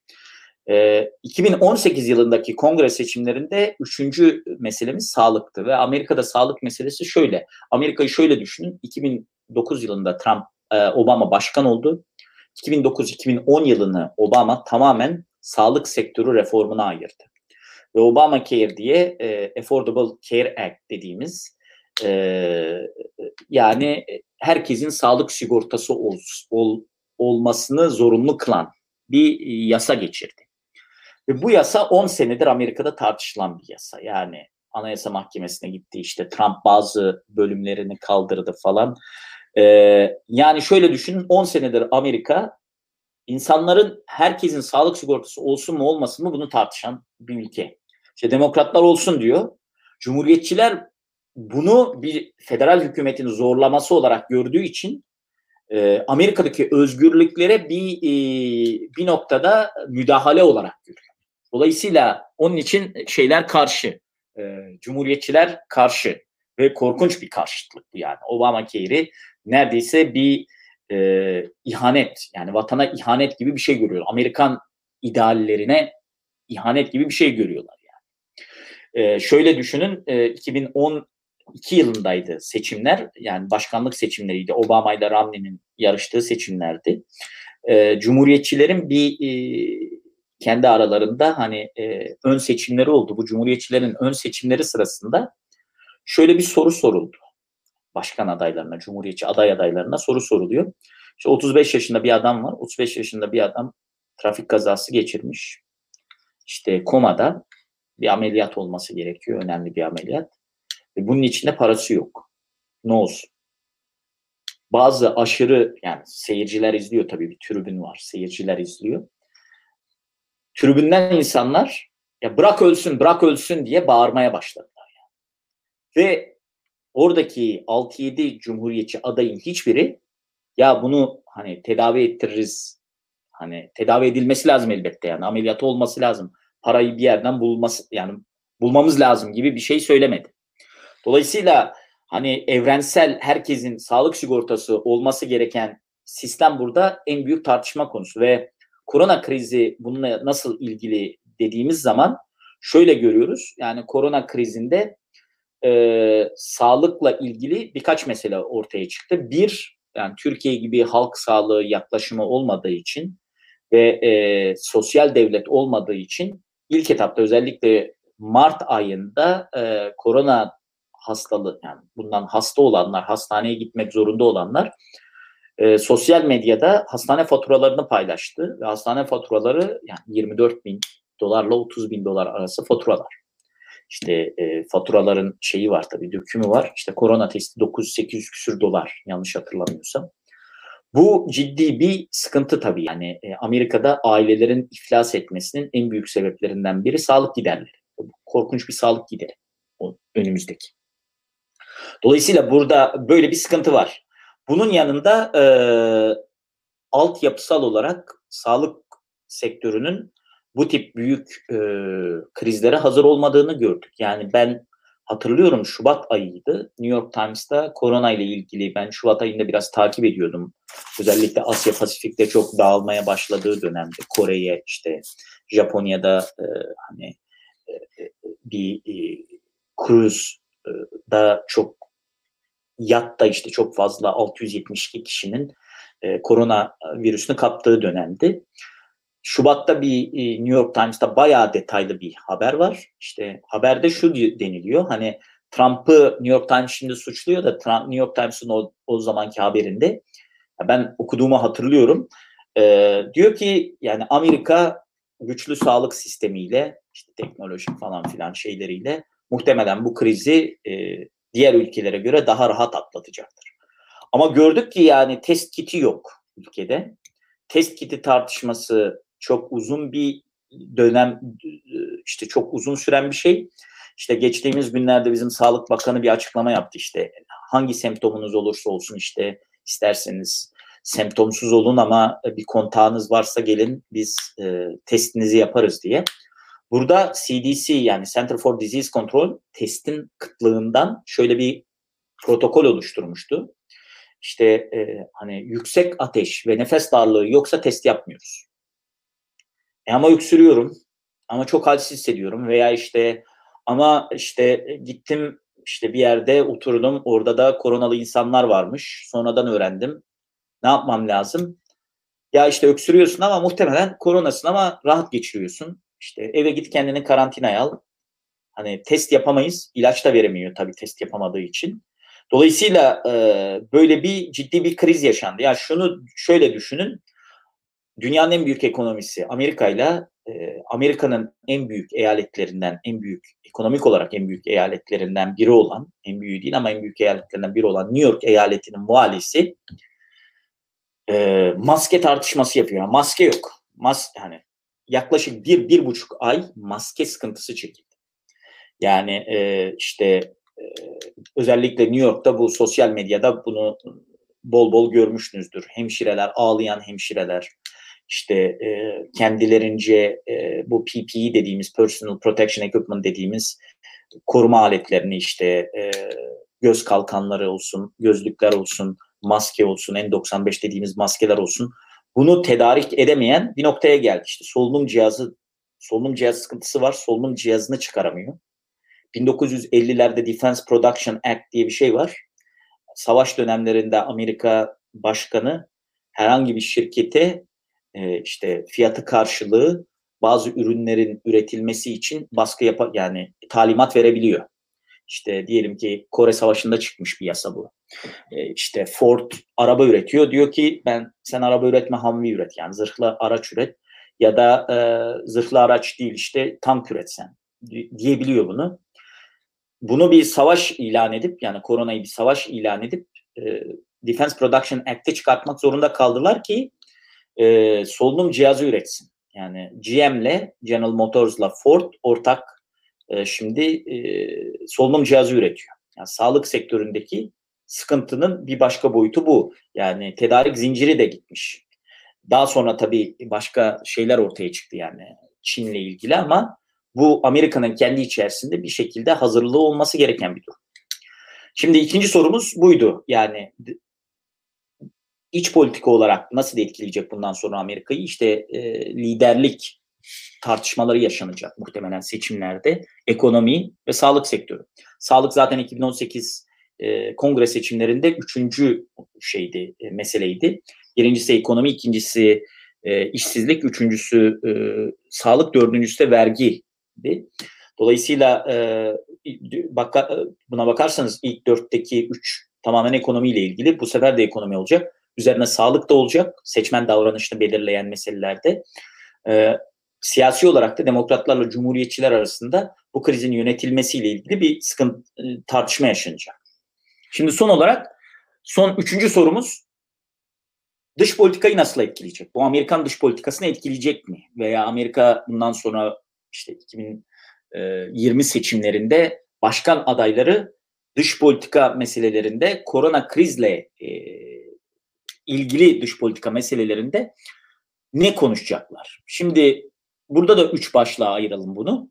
Ee, 2018 yılındaki kongre seçimlerinde üçüncü meselemiz sağlıktı ve Amerika'da sağlık meselesi şöyle. Amerika'yı şöyle düşünün. 2009 yılında Trump, e, Obama başkan oldu. 2009-2010 yılını Obama tamamen sağlık sektörü reformuna ayırdı. Ve Obamacare diye e, Affordable Care Act dediğimiz e, yani herkesin sağlık sigortası ol, ol, olmasını zorunlu kılan bir yasa geçirdi. Ve bu yasa 10 senedir Amerika'da tartışılan bir yasa. Yani Anayasa Mahkemesi'ne gitti işte Trump bazı bölümlerini kaldırdı falan. Ee, yani şöyle düşünün 10 senedir Amerika insanların herkesin sağlık sigortası olsun mu olmasın mı bunu tartışan bir ülke. İşte demokratlar olsun diyor. Cumhuriyetçiler bunu bir federal hükümetin zorlaması olarak gördüğü için e, Amerika'daki özgürlüklere bir e, bir noktada müdahale olarak görüyor. Dolayısıyla onun için şeyler karşı, e, cumhuriyetçiler karşı ve korkunç bir karşıtlık bu yani. Obama Care'i neredeyse bir e, ihanet yani vatana ihanet gibi bir şey görüyor. Amerikan ideallerine ihanet gibi bir şey görüyorlar yani. E, şöyle düşünün e, 2010 yılındaydı seçimler. Yani başkanlık seçimleriydi. Obama ile Romney'nin yarıştığı seçimlerdi. E, Cumhuriyetçilerin bir e, kendi aralarında hani e, ön seçimleri oldu. Bu Cumhuriyetçilerin ön seçimleri sırasında şöyle bir soru soruldu. Başkan adaylarına, Cumhuriyetçi aday adaylarına soru soruluyor. İşte 35 yaşında bir adam var. 35 yaşında bir adam trafik kazası geçirmiş. İşte komada bir ameliyat olması gerekiyor. Önemli bir ameliyat. Ve bunun içinde parası yok. Ne olsun? Bazı aşırı yani seyirciler izliyor tabii bir tribün var. Seyirciler izliyor. Tribünden insanlar ya bırak ölsün bırak ölsün diye bağırmaya başladılar. Yani. Ve oradaki 6-7 cumhuriyetçi adayın hiçbiri ya bunu hani tedavi ettiririz hani tedavi edilmesi lazım elbette yani ameliyatı olması lazım. Parayı bir yerden bulması yani bulmamız lazım gibi bir şey söylemedi. Dolayısıyla hani evrensel herkesin sağlık sigortası olması gereken sistem burada en büyük tartışma konusu ve korona krizi bununla nasıl ilgili dediğimiz zaman şöyle görüyoruz. Yani korona krizinde e, sağlıkla ilgili birkaç mesele ortaya çıktı. Bir, yani Türkiye gibi halk sağlığı yaklaşımı olmadığı için ve e, sosyal devlet olmadığı için ilk etapta özellikle Mart ayında e, korona hastalığı yani bundan hasta olanlar, hastaneye gitmek zorunda olanlar e, sosyal medyada hastane faturalarını paylaştı ve hastane faturaları yani 24 bin dolarla 30 bin dolar arası faturalar. İşte e, faturaların şeyi var tabii dökümü var. İşte korona testi 900-800 küsür dolar yanlış hatırlamıyorsam. Bu ciddi bir sıkıntı tabii yani e, Amerika'da ailelerin iflas etmesinin en büyük sebeplerinden biri sağlık giderleri. Korkunç bir sağlık gideri o önümüzdeki. Dolayısıyla burada böyle bir sıkıntı var. Bunun yanında e, altyapısal olarak sağlık sektörünün bu tip büyük e, krizlere hazır olmadığını gördük. Yani ben hatırlıyorum Şubat ayıydı. New York Times'ta korona ile ilgili ben Şubat ayında biraz takip ediyordum. Özellikle Asya Pasifik'te çok dağılmaya başladığı dönemde Kore'ye işte Japonya'da e, hani e, e bir e, cruise da çok yatta işte çok fazla 672 kişinin e, korona virüsünü kaptığı dönemdi. Şubat'ta bir e, New York Times'ta bayağı detaylı bir haber var. İşte haberde şu deniliyor. Hani Trump'ı New York Times şimdi suçluyor da Trump, New York Times'ın o, o zamanki haberinde ben okuduğumu hatırlıyorum. Ee, diyor ki yani Amerika güçlü sağlık sistemiyle işte teknoloji falan filan şeyleriyle muhtemelen bu krizi e, diğer ülkelere göre daha rahat atlatacaktır. Ama gördük ki yani test kiti yok ülkede. Test kiti tartışması çok uzun bir dönem işte çok uzun süren bir şey. İşte geçtiğimiz günlerde bizim Sağlık Bakanı bir açıklama yaptı işte hangi semptomunuz olursa olsun işte isterseniz semptomsuz olun ama bir kontağınız varsa gelin biz e, testinizi yaparız diye. Burada CDC yani Center for Disease Control testin kıtlığından şöyle bir protokol oluşturmuştu. İşte e, hani yüksek ateş ve nefes darlığı yoksa test yapmıyoruz. E ama öksürüyorum ama çok halsiz hissediyorum veya işte ama işte gittim işte bir yerde oturdum orada da koronalı insanlar varmış. Sonradan öğrendim. Ne yapmam lazım? Ya işte öksürüyorsun ama muhtemelen koronasın ama rahat geçiriyorsun. İşte eve git kendini karantinaya al. Hani test yapamayız. İlaç da veremiyor tabii test yapamadığı için. Dolayısıyla e, böyle bir ciddi bir kriz yaşandı. Ya yani şunu şöyle düşünün dünyanın en büyük ekonomisi Amerika ile Amerika'nın en büyük eyaletlerinden, en büyük ekonomik olarak en büyük eyaletlerinden biri olan, en büyüğü değil ama en büyük eyaletlerinden biri olan New York eyaletinin valisi e, maske tartışması yapıyor. Maske yok. Mas hani yaklaşık bir, bir buçuk ay maske sıkıntısı çekildi. Yani e, işte e, özellikle New York'ta bu sosyal medyada bunu bol bol görmüşsünüzdür. Hemşireler, ağlayan hemşireler, işte e, kendilerince e, bu PPE dediğimiz Personal Protection Equipment dediğimiz koruma aletlerini işte e, göz kalkanları olsun, gözlükler olsun, maske olsun, N95 dediğimiz maskeler olsun. Bunu tedarik edemeyen bir noktaya geldi. İşte solunum cihazı solunum cihaz sıkıntısı var. Solunum cihazını çıkaramıyor. 1950'lerde Defense Production Act diye bir şey var. Savaş dönemlerinde Amerika başkanı herhangi bir şirkete e, işte fiyatı karşılığı bazı ürünlerin üretilmesi için baskı yap yani talimat verebiliyor. İşte diyelim ki Kore Savaşı'nda çıkmış bir yasa bu. E, işte Ford araba üretiyor. Diyor ki ben sen araba üretme Humvee üret yani zırhlı araç üret ya da e, zırhlı araç değil işte tank üretsen diyebiliyor bunu. Bunu bir savaş ilan edip yani koronayı bir savaş ilan edip e, Defense Production Act'e çıkartmak zorunda kaldılar ki e, solunum cihazı üretsin. Yani GM'le General Motors'la Ford ortak e, şimdi e, solunum cihazı üretiyor. Yani sağlık sektöründeki sıkıntının bir başka boyutu bu. Yani tedarik zinciri de gitmiş. Daha sonra tabii başka şeyler ortaya çıktı yani Çin'le ilgili ama bu Amerika'nın kendi içerisinde bir şekilde hazırlığı olması gereken bir durum. Şimdi ikinci sorumuz buydu. Yani iç politika olarak nasıl etkileyecek bundan sonra Amerika'yı? İşte e, liderlik tartışmaları yaşanacak muhtemelen seçimlerde. Ekonomi ve sağlık sektörü. Sağlık zaten 2018 e, kongre seçimlerinde üçüncü şeydi, e, meseleydi. Birincisi ekonomi, ikincisi e, işsizlik, üçüncüsü e, sağlık, dördüncüsü de vergiydi. Dolayısıyla e, baka, buna bakarsanız ilk dörtteki üç tamamen ekonomiyle ilgili. Bu sefer de ekonomi olacak. Üzerine sağlık da olacak. Seçmen davranışını belirleyen meselelerde. E, siyasi olarak da demokratlarla cumhuriyetçiler arasında bu krizin yönetilmesiyle ilgili bir sıkıntı e, tartışma yaşanacak. Şimdi son olarak son üçüncü sorumuz dış politikayı nasıl etkileyecek? Bu Amerikan dış politikasını etkileyecek mi? Veya Amerika bundan sonra işte 2020 seçimlerinde başkan adayları dış politika meselelerinde korona krizle e, ilgili dış politika meselelerinde ne konuşacaklar? Şimdi burada da üç başlığa ayıralım bunu.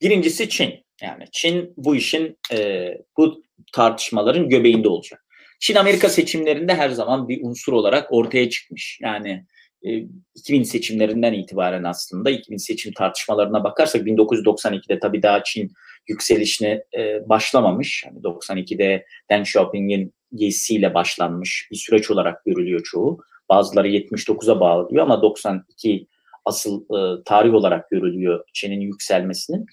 Birincisi Çin. Yani Çin bu işin e, bu tartışmaların göbeğinde olacak. Çin-Amerika seçimlerinde her zaman bir unsur olarak ortaya çıkmış. Yani e, 2000 seçimlerinden itibaren aslında 2000 seçim tartışmalarına bakarsak 1992'de tabii daha Çin yükselişine e, başlamamış. Yani 92'de Deng Xiaoping'in gezisiyle başlanmış bir süreç olarak görülüyor çoğu. Bazıları 79'a bağlıyor ama 92 asıl e, tarih olarak görülüyor Çin'in yükselmesinin.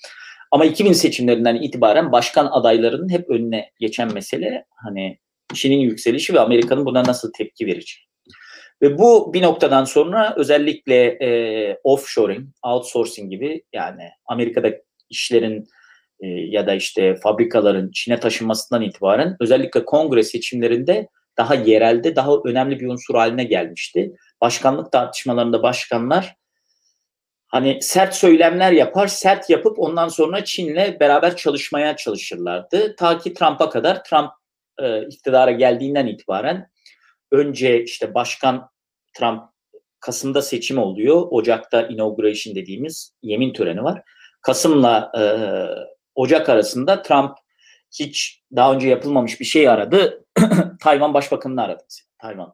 Ama 2000 seçimlerinden itibaren başkan adaylarının hep önüne geçen mesele hani Çin'in yükselişi ve Amerika'nın buna nasıl tepki vereceği. Ve bu bir noktadan sonra özellikle e, offshoring, outsourcing gibi yani Amerika'da işlerin e, ya da işte fabrikaların Çin'e taşınmasından itibaren özellikle kongre seçimlerinde daha yerelde daha önemli bir unsur haline gelmişti. Başkanlık tartışmalarında başkanlar hani sert söylemler yapar, sert yapıp ondan sonra Çin'le beraber çalışmaya çalışırlardı. Ta ki Trump'a kadar Trump e, iktidara geldiğinden itibaren önce işte başkan Trump Kasım'da seçim oluyor. Ocak'ta inauguration dediğimiz yemin töreni var. Kasım'la e, Ocak arasında Trump hiç daha önce yapılmamış bir şey aradı. Tayvan Başbakanı'nı aradı. Tayvan.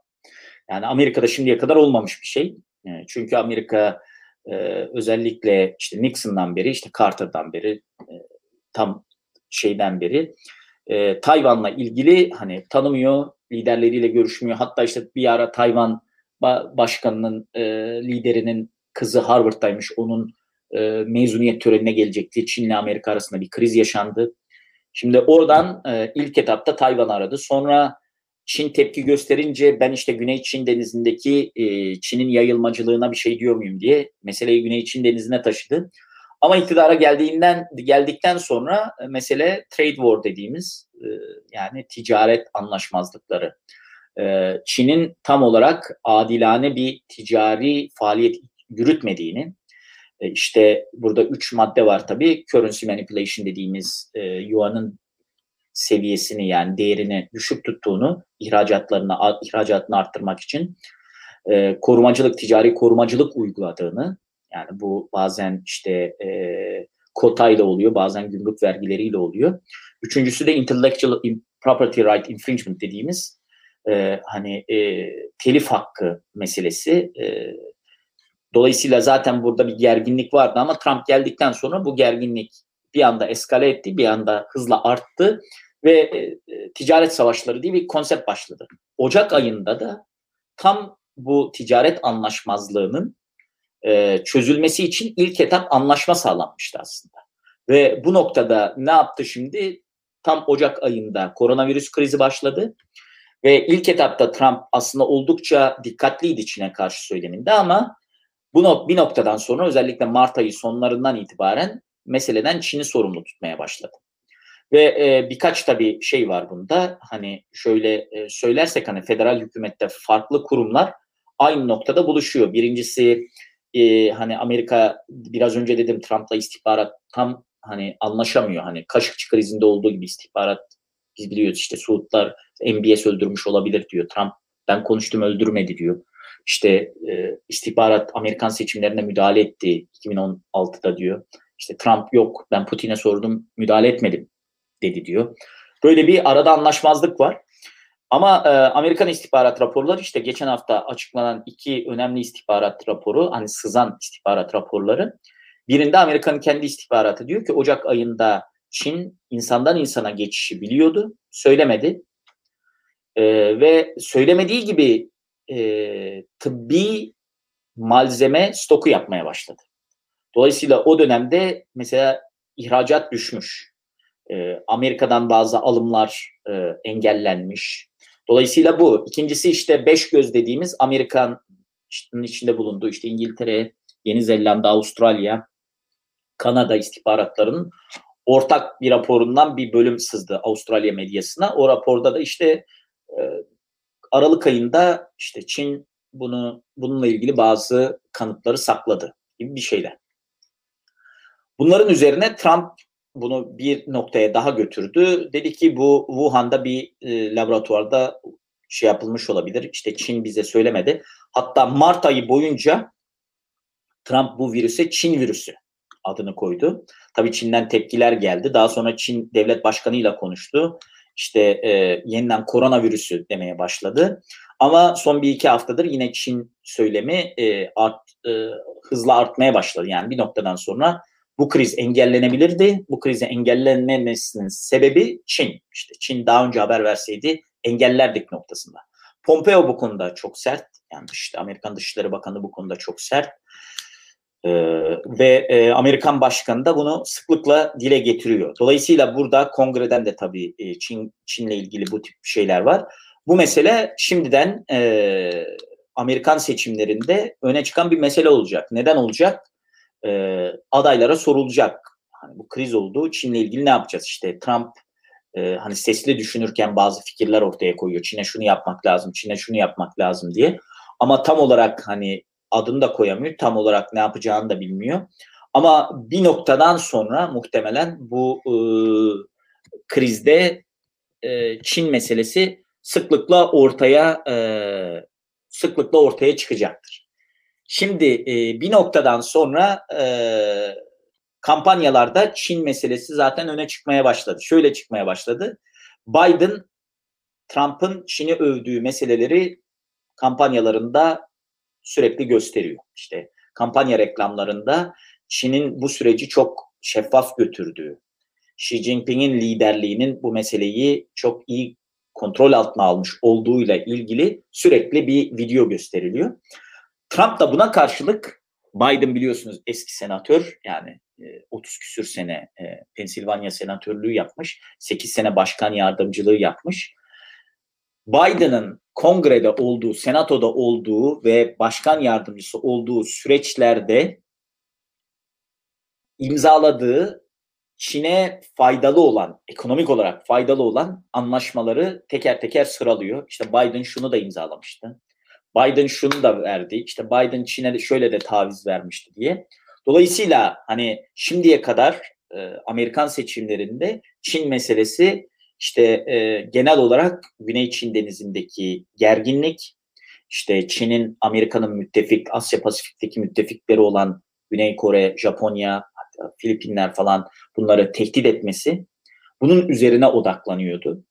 Yani Amerika'da şimdiye kadar olmamış bir şey. E, çünkü Amerika e, özellikle işte Nixon'dan beri, işte Carter'dan beri, e, tam şeyden beri e, Tayvan'la ilgili hani tanımıyor, liderleriyle görüşmüyor. Hatta işte bir ara Tayvan başkanının e, liderinin kızı Harvard'daymış. Onun e, mezuniyet törenine gelecekti. Çin ile Amerika arasında bir kriz yaşandı. Şimdi oradan e, ilk etapta Tayvan aradı. Sonra Çin tepki gösterince ben işte Güney Çin denizindeki e, Çin'in yayılmacılığına bir şey diyor muyum diye meseleyi Güney Çin denizine taşıdı. Ama iktidara geldiğinden geldikten sonra e, mesele trade war dediğimiz e, yani ticaret anlaşmazlıkları. E, Çin'in tam olarak adilane bir ticari faaliyet yürütmediğini işte burada üç madde var tabii. Currency manipulation dediğimiz yuanın seviyesini yani değerini düşük tuttuğunu ihracatlarını ihracatını arttırmak için korumacılık ticari korumacılık uyguladığını yani bu bazen işte e, kotayla oluyor, bazen gümrük vergileriyle oluyor. Üçüncüsü de intellectual property right infringement dediğimiz e, hani e, telif hakkı meselesi. E, dolayısıyla zaten burada bir gerginlik vardı ama Trump geldikten sonra bu gerginlik bir anda eskale etti, bir anda hızla arttı ve e, ticaret savaşları diye bir konsept başladı. Ocak ayında da tam bu ticaret anlaşmazlığının e, çözülmesi için ilk etap anlaşma sağlanmıştı aslında. Ve bu noktada ne yaptı şimdi? Tam Ocak ayında koronavirüs krizi başladı. Ve ilk etapta Trump aslında oldukça dikkatliydi Çin'e karşı söyleminde ama bu bir noktadan sonra özellikle Mart ayı sonlarından itibaren meseleden Çin'i sorumlu tutmaya başladı. Ve e, birkaç tabii şey var bunda. Hani şöyle e, söylersek hani federal hükümette farklı kurumlar aynı noktada buluşuyor. Birincisi e, hani Amerika biraz önce dedim Trump'la istihbarat tam hani anlaşamıyor. Hani Kaşıkçı krizinde olduğu gibi istihbarat biz biliyoruz işte Suudlar MBS öldürmüş olabilir diyor. Trump ben konuştum öldürmedi diyor. İşte e, istihbarat Amerikan seçimlerine müdahale etti 2016'da diyor. İşte Trump yok ben Putin'e sordum müdahale etmedim dedi diyor. Böyle bir arada anlaşmazlık var. Ama e, Amerikan istihbarat raporları işte geçen hafta açıklanan iki önemli istihbarat raporu, hani sızan istihbarat raporları. Birinde Amerika'nın kendi istihbaratı diyor ki Ocak ayında Çin insandan insana geçişi biliyordu, söylemedi. E, ve söylemediği gibi e, tıbbi malzeme stoku yapmaya başladı. Dolayısıyla o dönemde mesela ihracat düşmüş. E, Amerika'dan bazı alımlar e, engellenmiş. Dolayısıyla bu. İkincisi işte beş göz dediğimiz Amerika'nın içinde bulunduğu işte İngiltere, Yeni Zelanda, Avustralya, Kanada istihbaratlarının ortak bir raporundan bir bölüm sızdı Avustralya medyasına. O raporda da işte e, Aralık ayında işte Çin bunu bununla ilgili bazı kanıtları sakladı gibi bir şeyler. Bunların üzerine Trump bunu bir noktaya daha götürdü. Dedi ki bu Wuhan'da bir e, laboratuvarda şey yapılmış olabilir. İşte Çin bize söylemedi. Hatta Mart ayı boyunca Trump bu virüse Çin virüsü adını koydu. Tabii Çin'den tepkiler geldi. Daha sonra Çin devlet başkanıyla konuştu. İşte e, yeniden koronavirüsü demeye başladı. Ama son bir iki haftadır yine Çin söylemi e, art, e, hızla artmaya başladı. Yani bir noktadan sonra bu kriz engellenebilirdi. Bu krizin engellenmemesinin sebebi Çin. İşte Çin daha önce haber verseydi engellerdik noktasında. Pompeo bu konuda çok sert. Yani işte Amerikan Dışişleri Bakanı bu konuda çok sert. Ee, ve e, Amerikan Başkanı da bunu sıklıkla dile getiriyor. Dolayısıyla burada kongreden de tabii e, Çin Çin'le ilgili bu tip şeyler var. Bu mesele şimdiden e, Amerikan seçimlerinde öne çıkan bir mesele olacak. Neden olacak? E, adaylara sorulacak. Hani bu kriz oldu. Çin'le ilgili ne yapacağız? İşte Trump e, hani sesli düşünürken bazı fikirler ortaya koyuyor. Çin'e şunu yapmak lazım, Çin'e şunu yapmak lazım diye. Ama tam olarak hani adını da koyamıyor. Tam olarak ne yapacağını da bilmiyor. Ama bir noktadan sonra muhtemelen bu e, krizde e, Çin meselesi sıklıkla ortaya e, sıklıkla ortaya çıkacaktır. Şimdi e, bir noktadan sonra e, kampanyalarda Çin meselesi zaten öne çıkmaya başladı. Şöyle çıkmaya başladı. Biden Trump'ın Çin'i övdüğü meseleleri kampanyalarında sürekli gösteriyor. İşte kampanya reklamlarında Çin'in bu süreci çok şeffaf götürdüğü, Xi Jinping'in liderliğinin bu meseleyi çok iyi kontrol altına almış olduğuyla ilgili sürekli bir video gösteriliyor. Trump da buna karşılık Biden biliyorsunuz eski senatör yani 30 e, küsür sene e, Pensilvanya senatörlüğü yapmış. 8 sene başkan yardımcılığı yapmış. Biden'ın kongrede olduğu, senatoda olduğu ve başkan yardımcısı olduğu süreçlerde imzaladığı Çin'e faydalı olan, ekonomik olarak faydalı olan anlaşmaları teker teker sıralıyor. İşte Biden şunu da imzalamıştı. Biden şunu da verdi. İşte Biden Çin'e şöyle de taviz vermişti diye. Dolayısıyla hani şimdiye kadar e, Amerikan seçimlerinde Çin meselesi işte e, genel olarak Güney Çin denizindeki gerginlik, işte Çin'in Amerika'nın müttefik, Asya Pasifik'teki müttefikleri olan Güney Kore, Japonya, Filipinler falan bunları tehdit etmesi bunun üzerine odaklanıyordu.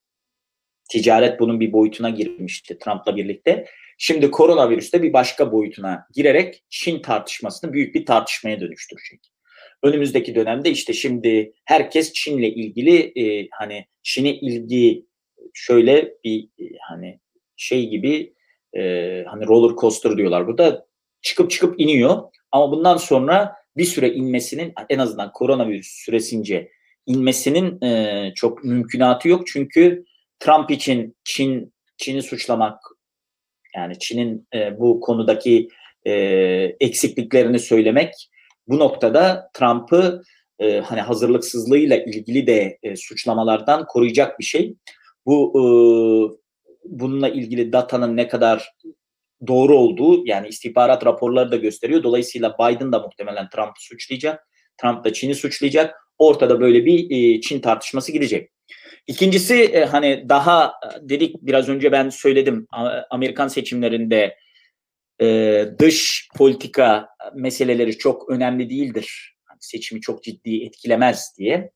Ticaret bunun bir boyutuna girmişti Trump'la birlikte. Şimdi koronavirüs de bir başka boyutuna girerek Çin tartışmasını büyük bir tartışmaya dönüştürecek. Önümüzdeki dönemde işte şimdi herkes Çin'le ilgili e, hani Çin'e ilgi şöyle bir e, hani şey gibi e, hani roller coaster diyorlar burada çıkıp çıkıp iniyor ama bundan sonra bir süre inmesinin en azından koronavirüs süresince inmesinin e, çok mümkünatı yok çünkü Trump için Çin Çin'i suçlamak yani Çin'in e, bu konudaki e, eksikliklerini söylemek bu noktada Trump'ı e, hani hazırlıksızlığıyla ilgili de e, suçlamalardan koruyacak bir şey. Bu e, bununla ilgili datanın ne kadar doğru olduğu yani istihbarat raporları da gösteriyor. Dolayısıyla Biden da muhtemelen Trump'ı suçlayacak. Trump da Çin'i suçlayacak. Ortada böyle bir e, Çin tartışması gidecek. İkincisi e, hani daha e, dedik biraz önce ben söyledim Amerikan seçimlerinde e, dış politika meseleleri çok önemli değildir. Hani seçimi çok ciddi etkilemez diye.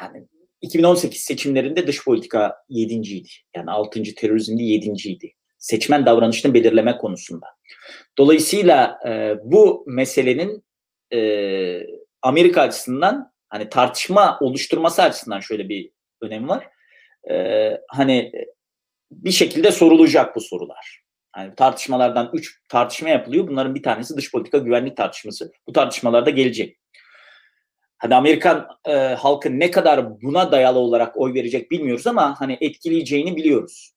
Yani 2018 seçimlerinde dış politika yedinciydi. Yani 6. terörizmde yedinciydi. Seçmen davranışını belirleme konusunda. Dolayısıyla bu meselenin Amerika açısından hani tartışma oluşturması açısından şöyle bir önemi var. E, hani bir şekilde sorulacak bu sorular. Yani tartışmalardan üç tartışma yapılıyor. Bunların bir tanesi dış politika güvenlik tartışması. Bu tartışmalarda gelecek. Hani Amerikan e, halkı ne kadar buna dayalı olarak oy verecek bilmiyoruz ama hani etkileyeceğini biliyoruz.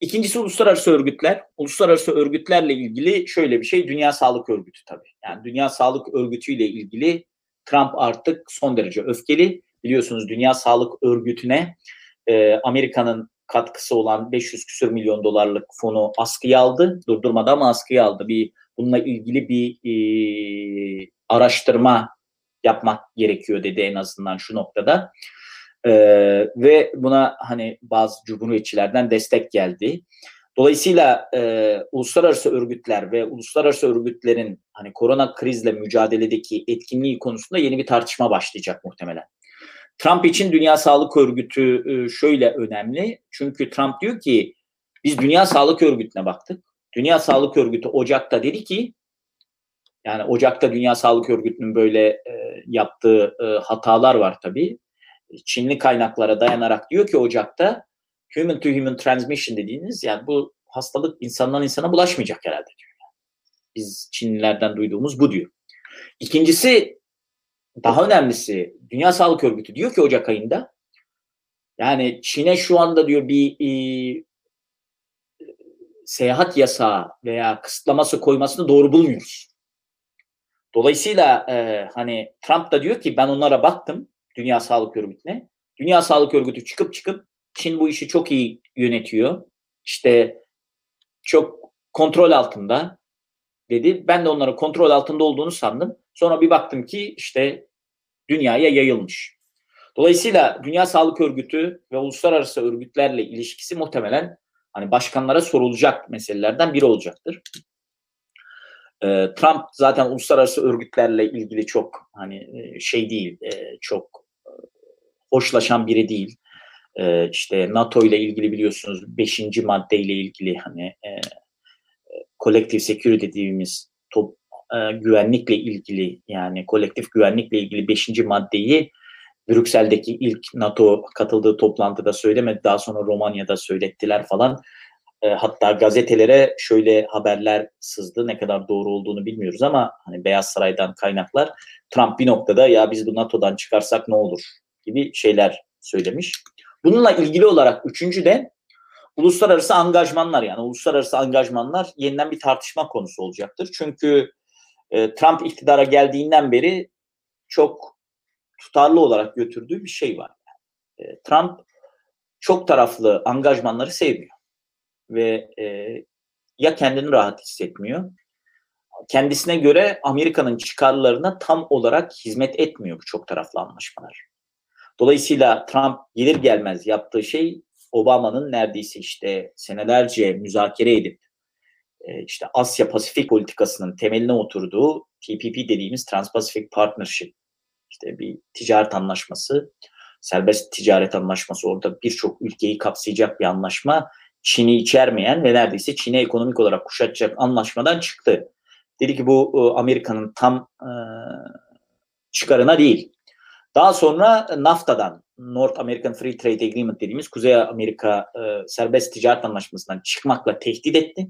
İkincisi uluslararası örgütler. Uluslararası örgütlerle ilgili şöyle bir şey Dünya Sağlık Örgütü tabii. Yani Dünya Sağlık Örgütü ile ilgili Trump artık son derece öfkeli. Biliyorsunuz Dünya Sağlık Örgütü'ne e, Amerika'nın katkısı olan 500 küsür milyon dolarlık fonu askıya aldı. Durdurmadan ama askıya aldı. Bir bununla ilgili bir e, araştırma yapmak gerekiyor dedi en azından şu noktada. E, ve buna hani bazı cumhuriyetçilerden destek geldi. Dolayısıyla e, uluslararası örgütler ve uluslararası örgütlerin hani korona krizle mücadeledeki etkinliği konusunda yeni bir tartışma başlayacak muhtemelen. Trump için Dünya Sağlık Örgütü e, şöyle önemli. Çünkü Trump diyor ki biz Dünya Sağlık Örgütü'ne baktık. Dünya Sağlık Örgütü Ocak'ta dedi ki yani Ocak'ta Dünya Sağlık Örgütü'nün böyle e, yaptığı e, hatalar var tabii. Çinli kaynaklara dayanarak diyor ki Ocak'ta human to human transmission dediğiniz yani bu hastalık insandan insana bulaşmayacak herhalde diyor. Biz Çinlilerden duyduğumuz bu diyor. İkincisi daha önemlisi Dünya Sağlık Örgütü diyor ki Ocak ayında yani Çin'e şu anda diyor bir e, seyahat yasağı veya kısıtlaması koymasını doğru bulmuyoruz. Dolayısıyla e, hani Trump da diyor ki ben onlara baktım Dünya Sağlık Örgütü'ne. Dünya Sağlık Örgütü çıkıp çıkıp Çin bu işi çok iyi yönetiyor. İşte çok kontrol altında dedi. Ben de onların kontrol altında olduğunu sandım. Sonra bir baktım ki işte dünyaya yayılmış. Dolayısıyla Dünya Sağlık Örgütü ve uluslararası örgütlerle ilişkisi muhtemelen hani başkanlara sorulacak meselelerden biri olacaktır. Ee, Trump zaten uluslararası örgütlerle ilgili çok hani e, şey değil, e, çok e, hoşlaşan biri değil. E, işte NATO ile ilgili biliyorsunuz 5. madde ile ilgili hani e, collective security dediğimiz top, e, güvenlikle ilgili yani kolektif güvenlikle ilgili 5. maddeyi Brüksel'deki ilk NATO katıldığı toplantıda söylemedi. Daha sonra Romanya'da söylettiler falan. E, hatta gazetelere şöyle haberler sızdı. Ne kadar doğru olduğunu bilmiyoruz ama hani Beyaz Saray'dan kaynaklar Trump bir noktada ya biz bu NATO'dan çıkarsak ne olur gibi şeyler söylemiş. Bununla ilgili olarak üçüncü de uluslararası angajmanlar yani uluslararası angajmanlar yeniden bir tartışma konusu olacaktır. Çünkü e, Trump iktidara geldiğinden beri çok tutarlı olarak götürdüğü bir şey var. E, Trump çok taraflı angajmanları sevmiyor ve e, ya kendini rahat hissetmiyor kendisine göre Amerika'nın çıkarlarına tam olarak hizmet etmiyor bu çok taraflı anlaşmalar. Dolayısıyla Trump gelir gelmez yaptığı şey Obama'nın neredeyse işte senelerce müzakere edip e, işte Asya Pasifik politikasının temeline oturduğu TPP dediğimiz Trans-Pacific Partnership işte bir ticaret anlaşması, serbest ticaret anlaşması orada birçok ülkeyi kapsayacak bir anlaşma. Çin'i içermeyen ve neredeyse Çin'i ekonomik olarak kuşatacak anlaşmadan çıktı. Dedi ki bu e, Amerika'nın tam e, çıkarına değil. Daha sonra NAFTA'dan, North American Free Trade Agreement dediğimiz Kuzey Amerika e, serbest ticaret anlaşmasından çıkmakla tehdit etti.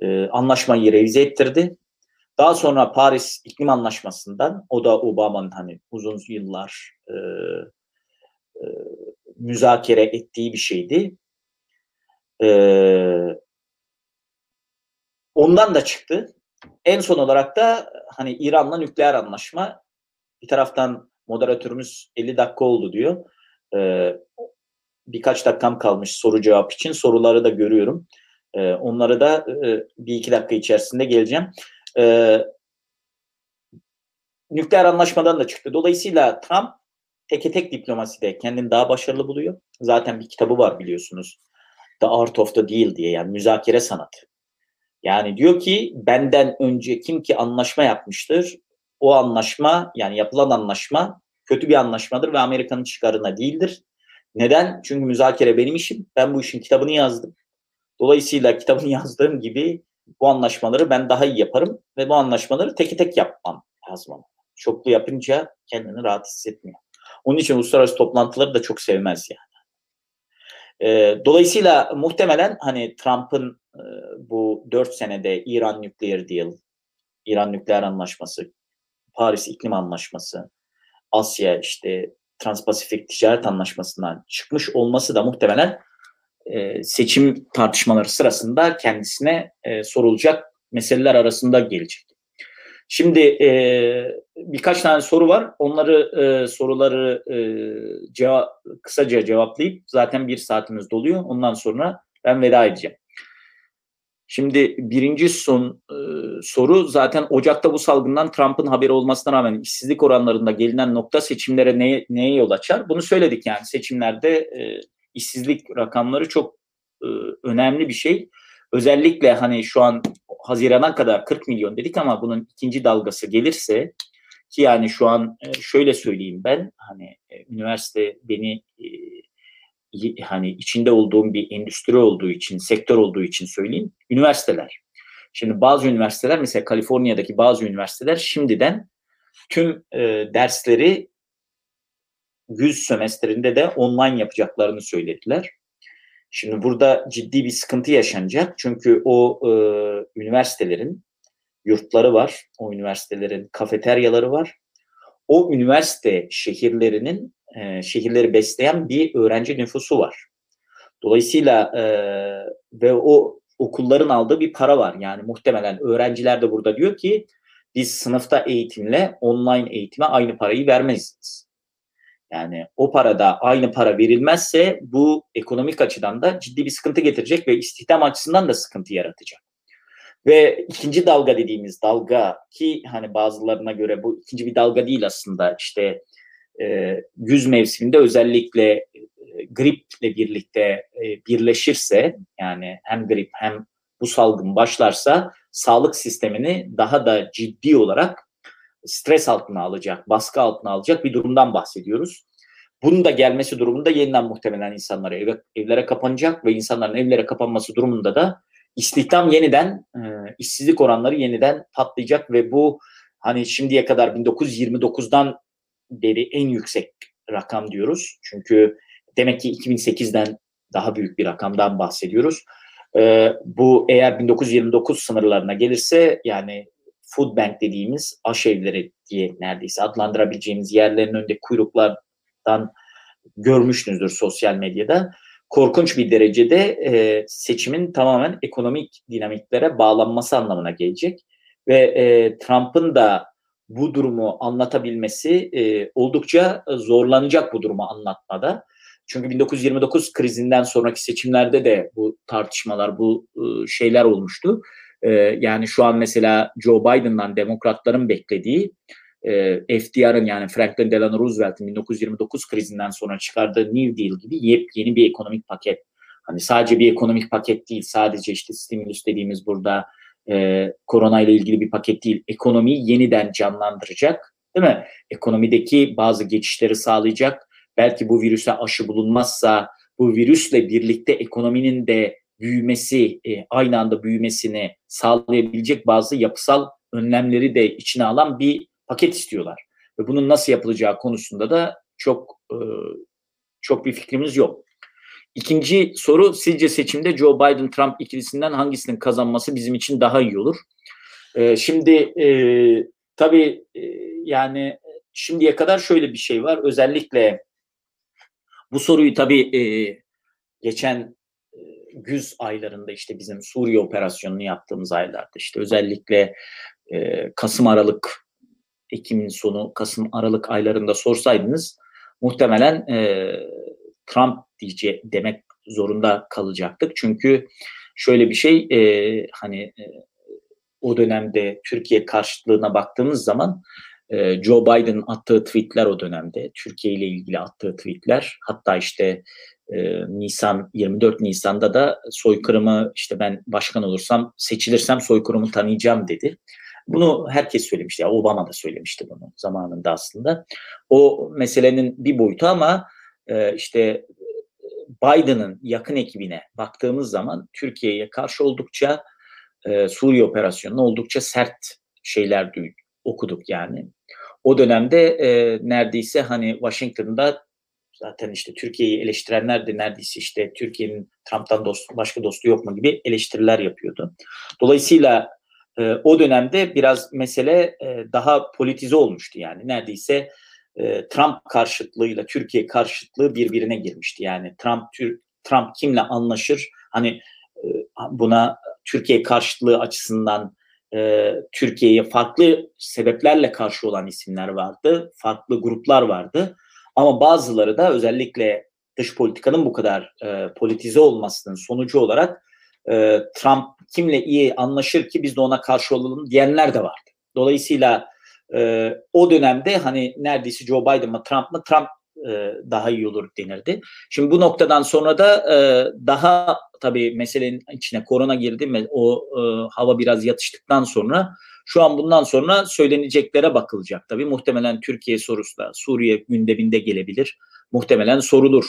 E, anlaşmayı revize ettirdi. Daha sonra Paris İklim Anlaşması'ndan, o da Obama'nın hani uzun yıllar e, e, müzakere ettiği bir şeydi. E, ondan da çıktı. En son olarak da hani İran'la nükleer anlaşma bir taraftan moderatörümüz 50 dakika oldu diyor. Ee, birkaç dakikam kalmış soru cevap için. Soruları da görüyorum. Ee, onları da e, bir iki dakika içerisinde geleceğim. Ee, nükleer anlaşmadan da çıktı. Dolayısıyla Trump teke tek diplomaside kendini daha başarılı buluyor. Zaten bir kitabı var biliyorsunuz. The Art of the Deal diye yani müzakere sanatı. Yani diyor ki benden önce kim ki anlaşma yapmıştır o anlaşma yani yapılan anlaşma kötü bir anlaşmadır ve Amerika'nın çıkarına değildir. Neden? Çünkü müzakere benim işim. Ben bu işin kitabını yazdım. Dolayısıyla kitabını yazdığım gibi bu anlaşmaları ben daha iyi yaparım ve bu anlaşmaları tek tek yapmam lazım. Çoklu yapınca kendini rahat hissetmiyor. Onun için uluslararası toplantıları da çok sevmez yani. E, dolayısıyla muhtemelen hani Trump'ın e, bu dört senede İran nükleer deal, İran nükleer anlaşması, Paris iklim anlaşması, Asya işte Transpasifik ticaret anlaşmasından çıkmış olması da muhtemelen e, seçim tartışmaları sırasında kendisine e, sorulacak meseleler arasında gelecek. Şimdi e, birkaç tane soru var. Onları e, soruları e, ceva kısaca cevaplayıp zaten bir saatimiz doluyor. Ondan sonra ben veda edeceğim. Şimdi birinci son e, soru zaten Ocak'ta bu salgından Trump'ın haberi olmasına rağmen işsizlik oranlarında gelinen nokta seçimlere neye, neye yol açar? Bunu söyledik yani seçimlerde e, işsizlik rakamları çok e, önemli bir şey. Özellikle hani şu an Haziran'a kadar 40 milyon dedik ama bunun ikinci dalgası gelirse ki yani şu an e, şöyle söyleyeyim ben hani e, üniversite beni e, hani içinde olduğum bir endüstri olduğu için, sektör olduğu için söyleyeyim. Üniversiteler. Şimdi bazı üniversiteler mesela Kaliforniya'daki bazı üniversiteler şimdiden tüm e, dersleri güz sömestrinde de online yapacaklarını söylediler. Şimdi burada ciddi bir sıkıntı yaşanacak. Çünkü o e, üniversitelerin yurtları var. O üniversitelerin kafeteryaları var. O üniversite şehirlerinin e, şehirleri besleyen bir öğrenci nüfusu var. Dolayısıyla e, ve o okulların aldığı bir para var. Yani muhtemelen öğrenciler de burada diyor ki biz sınıfta eğitimle online eğitime aynı parayı vermeyiz. Yani o parada aynı para verilmezse bu ekonomik açıdan da ciddi bir sıkıntı getirecek ve istihdam açısından da sıkıntı yaratacak. Ve ikinci dalga dediğimiz dalga ki hani bazılarına göre bu ikinci bir dalga değil aslında işte e, güz mevsiminde özellikle e, griple birlikte e, birleşirse yani hem grip hem bu salgın başlarsa sağlık sistemini daha da ciddi olarak stres altına alacak, baskı altına alacak bir durumdan bahsediyoruz. Bunun da gelmesi durumunda yeniden muhtemelen insanlar eve, evlere kapanacak ve insanların evlere kapanması durumunda da istihdam yeniden, e, işsizlik oranları yeniden patlayacak ve bu hani şimdiye kadar 1929'dan beri en yüksek rakam diyoruz. Çünkü demek ki 2008'den daha büyük bir rakamdan bahsediyoruz. E, bu eğer 1929 sınırlarına gelirse yani food bank dediğimiz aşevleri diye neredeyse adlandırabileceğimiz yerlerin önünde kuyruklardan görmüşsünüzdür sosyal medyada. Korkunç bir derecede e, seçimin tamamen ekonomik dinamiklere bağlanması anlamına gelecek. Ve e, Trump'ın da bu durumu anlatabilmesi e, oldukça zorlanacak bu durumu anlatmada. Çünkü 1929 krizinden sonraki seçimlerde de bu tartışmalar, bu e, şeyler olmuştu. E, yani şu an mesela Joe Biden'dan demokratların beklediği e, FDR'ın yani Franklin Delano Roosevelt'in 1929 krizinden sonra çıkardığı New Deal gibi yepyeni bir ekonomik paket. Hani sadece bir ekonomik paket değil, sadece işte stimulus dediğimiz burada e, korona ile ilgili bir paket değil. Ekonomiyi yeniden canlandıracak, değil mi? Ekonomideki bazı geçişleri sağlayacak. Belki bu virüse aşı bulunmazsa bu virüsle birlikte ekonominin de büyümesi, e, aynı anda büyümesini sağlayabilecek bazı yapısal önlemleri de içine alan bir paket istiyorlar. Ve bunun nasıl yapılacağı konusunda da çok e, çok bir fikrimiz yok. İkinci soru sizce seçimde Joe Biden-Trump ikilisinden hangisinin kazanması bizim için daha iyi olur? E, şimdi e, tabii e, yani şimdiye kadar şöyle bir şey var. Özellikle bu soruyu tabii e, geçen e, güz aylarında işte bizim Suriye operasyonunu yaptığımız aylarda işte özellikle e, Kasım Aralık Ekim'in sonu, Kasım, Aralık aylarında sorsaydınız muhtemelen e, Trump diyece demek zorunda kalacaktık. Çünkü şöyle bir şey e, hani e, o dönemde Türkiye karşıtlığına baktığımız zaman e, Joe Biden attığı tweetler o dönemde Türkiye ile ilgili attığı tweetler hatta işte e, Nisan 24 Nisan'da da soykırımı işte ben başkan olursam seçilirsem soykırımı tanıyacağım dedi. Bunu herkes söylemişti. Ya Obama da söylemişti bunu zamanında aslında. O meselenin bir boyutu ama e, işte Biden'ın yakın ekibine baktığımız zaman Türkiye'ye karşı oldukça e, Suriye operasyonuna oldukça sert şeyler duyduk, okuduk yani. O dönemde e, neredeyse hani Washington'da zaten işte Türkiye'yi eleştirenler de neredeyse işte Türkiye'nin Trump'tan dost, başka dostu yok mu gibi eleştiriler yapıyordu. Dolayısıyla e, o dönemde biraz mesele e, daha politize olmuştu yani neredeyse e, Trump karşıtlığıyla Türkiye karşıtlığı birbirine girmişti. Yani Trump Tür Trump kimle anlaşır? Hani e, buna Türkiye karşıtlığı açısından e, Türkiye'ye farklı sebeplerle karşı olan isimler vardı. Farklı gruplar vardı. Ama bazıları da özellikle dış politikanın bu kadar politize olmasının sonucu olarak Trump kimle iyi anlaşır ki biz de ona karşı olalım diyenler de vardı. Dolayısıyla e, o dönemde hani neredeyse Joe Biden mı Trump mı Trump e, daha iyi olur denirdi. Şimdi bu noktadan sonra da e, daha tabii meselenin içine korona girdi ve o e, hava biraz yatıştıktan sonra şu an bundan sonra söyleneceklere bakılacak tabii. Muhtemelen Türkiye sorusu da Suriye gündeminde gelebilir. Muhtemelen sorulur.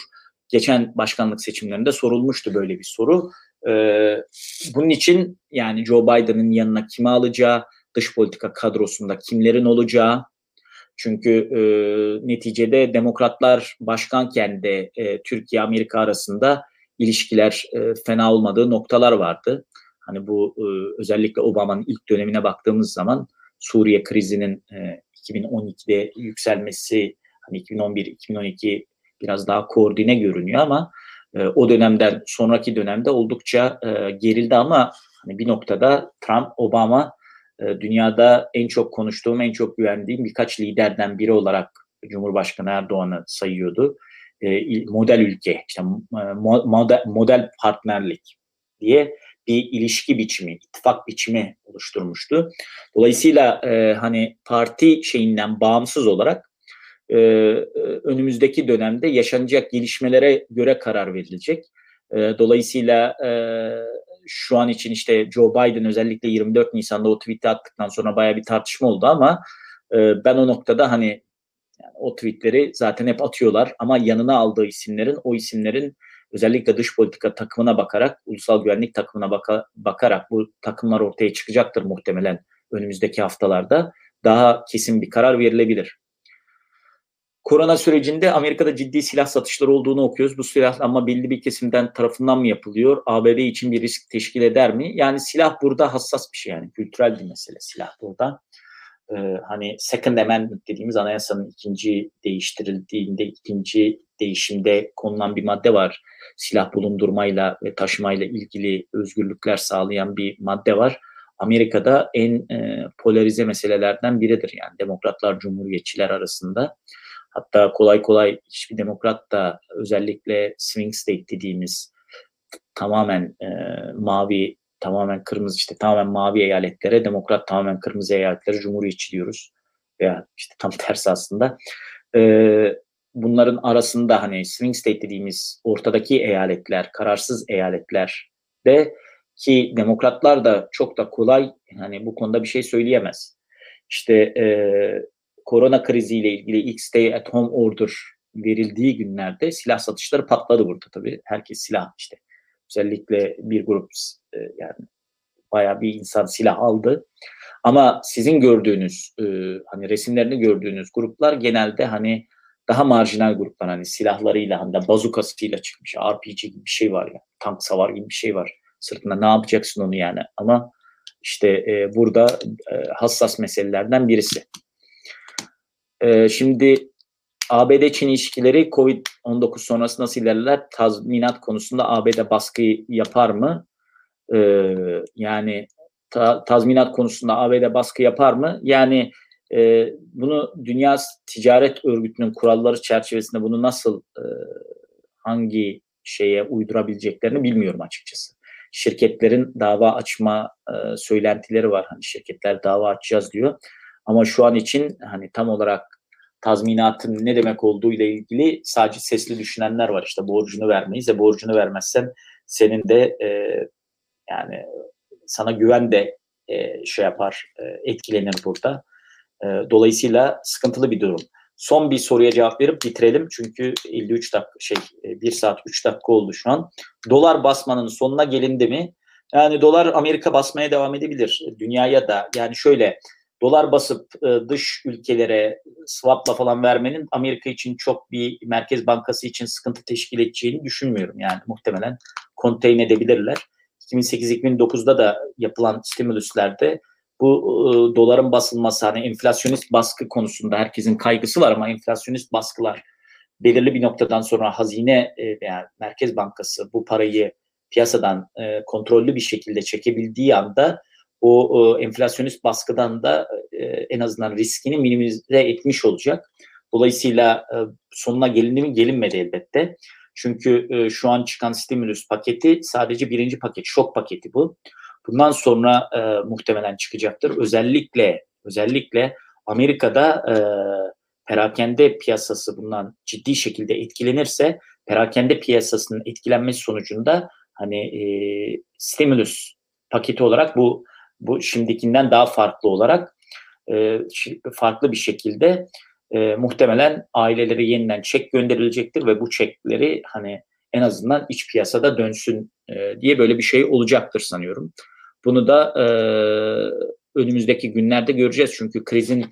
Geçen başkanlık seçimlerinde sorulmuştu böyle bir soru. Ee, bunun için yani Joe Biden'ın yanına kimi alacağı, dış politika kadrosunda kimlerin olacağı, çünkü e, neticede demokratlar başkanken de e, Türkiye-Amerika arasında ilişkiler e, fena olmadığı noktalar vardı. Hani bu e, özellikle Obama'nın ilk dönemine baktığımız zaman Suriye krizinin e, 2012'de yükselmesi, hani 2011-2012 biraz daha koordine görünüyor ama e, o dönemden sonraki dönemde oldukça e, gerildi ama hani bir noktada Trump, Obama dünyada en çok konuştuğum, en çok güvendiğim birkaç liderden biri olarak Cumhurbaşkanı Erdoğan'ı sayıyordu. E, model ülke, işte e, model, partnerlik diye bir ilişki biçimi, ittifak biçimi oluşturmuştu. Dolayısıyla hani parti şeyinden bağımsız olarak önümüzdeki dönemde yaşanacak gelişmelere göre karar verilecek. dolayısıyla şu an için işte Joe Biden özellikle 24 Nisan'da o tweet'i attıktan sonra baya bir tartışma oldu ama e, ben o noktada hani yani o tweetleri zaten hep atıyorlar ama yanına aldığı isimlerin o isimlerin özellikle dış politika takımına bakarak, ulusal güvenlik takımına baka, bakarak bu takımlar ortaya çıkacaktır muhtemelen önümüzdeki haftalarda. Daha kesin bir karar verilebilir. Korona sürecinde Amerika'da ciddi silah satışları olduğunu okuyoruz. Bu silahlanma belli bir kesimden tarafından mı yapılıyor? ABD için bir risk teşkil eder mi? Yani silah burada hassas bir şey yani kültürel bir mesele silah burada. Ee, hani Second Amendment dediğimiz anayasanın ikinci değiştirildiğinde ikinci değişimde konulan bir madde var. Silah bulundurmayla ve taşımayla ilgili özgürlükler sağlayan bir madde var. Amerika'da en e, polarize meselelerden biridir yani demokratlar cumhuriyetçiler arasında. Hatta kolay kolay hiçbir demokrat da özellikle swing state dediğimiz tamamen e, mavi, tamamen kırmızı işte tamamen mavi eyaletlere, demokrat tamamen kırmızı eyaletlere cumhuriyetçi diyoruz. Veya işte tam tersi aslında. E, bunların arasında hani swing state dediğimiz ortadaki eyaletler, kararsız eyaletler de ki demokratlar da çok da kolay hani bu konuda bir şey söyleyemez. İşte e, korona kriziyle ilgili ilk stay at home order verildiği günlerde silah satışları patladı burada tabii. Herkes silah işte. Özellikle bir grup e, yani bayağı bir insan silah aldı. Ama sizin gördüğünüz e, hani resimlerini gördüğünüz gruplar genelde hani daha marjinal gruplar hani silahlarıyla hani bazukasıyla çıkmış RPG gibi bir şey var ya tank savar gibi bir şey var sırtında ne yapacaksın onu yani ama işte e, burada e, hassas meselelerden birisi. E, şimdi ABD-Çin ilişkileri COVID-19 sonrası nasıl ilerler? Tazminat konusunda ABD baskı yapar mı? E, yani ta, tazminat konusunda ABD baskı yapar mı? Yani e, bunu Dünya Ticaret Örgütü'nün kuralları çerçevesinde bunu nasıl e, hangi şeye uydurabileceklerini bilmiyorum açıkçası. Şirketlerin dava açma e, söylentileri var. Hani şirketler dava açacağız diyor. Ama şu an için hani tam olarak tazminatın ne demek olduğu ile ilgili sadece sesli düşünenler var. İşte borcunu vermeyiz ve borcunu vermezsen senin de e, yani sana güven de e, şey yapar, e, etkilenir burada. E, dolayısıyla sıkıntılı bir durum. Son bir soruya cevap verip bitirelim. Çünkü 53 dakika şey 1 saat 3 dakika oldu şu an. Dolar basmanın sonuna gelindi mi? Yani dolar Amerika basmaya devam edebilir. Dünyaya da yani şöyle dolar basıp dış ülkelere swapla falan vermenin Amerika için çok bir Merkez Bankası için sıkıntı teşkil edeceğini düşünmüyorum. Yani muhtemelen konteyn edebilirler. 2008-2009'da da yapılan stimülüslerde bu e, doların basılması hani enflasyonist baskı konusunda herkesin kaygısı var ama enflasyonist baskılar belirli bir noktadan sonra hazine e, veya Merkez Bankası bu parayı piyasadan e, kontrollü bir şekilde çekebildiği anda o e, enflasyonist baskıdan da e, en azından riskini minimize etmiş olacak. Dolayısıyla e, sonuna gelindi mi gelinmedi elbette. Çünkü e, şu an çıkan stimulus paketi sadece birinci paket, şok paketi bu. Bundan sonra e, muhtemelen çıkacaktır. Özellikle özellikle Amerika'da e, perakende piyasası bundan ciddi şekilde etkilenirse perakende piyasasının etkilenmesi sonucunda hani e, stimulus paketi olarak bu bu şimdikinden daha farklı olarak e, farklı bir şekilde e, muhtemelen aileleri yeniden çek gönderilecektir ve bu çekleri hani en azından iç piyasada dönsün e, diye böyle bir şey olacaktır sanıyorum. Bunu da önümüzdeki günlerde göreceğiz çünkü krizin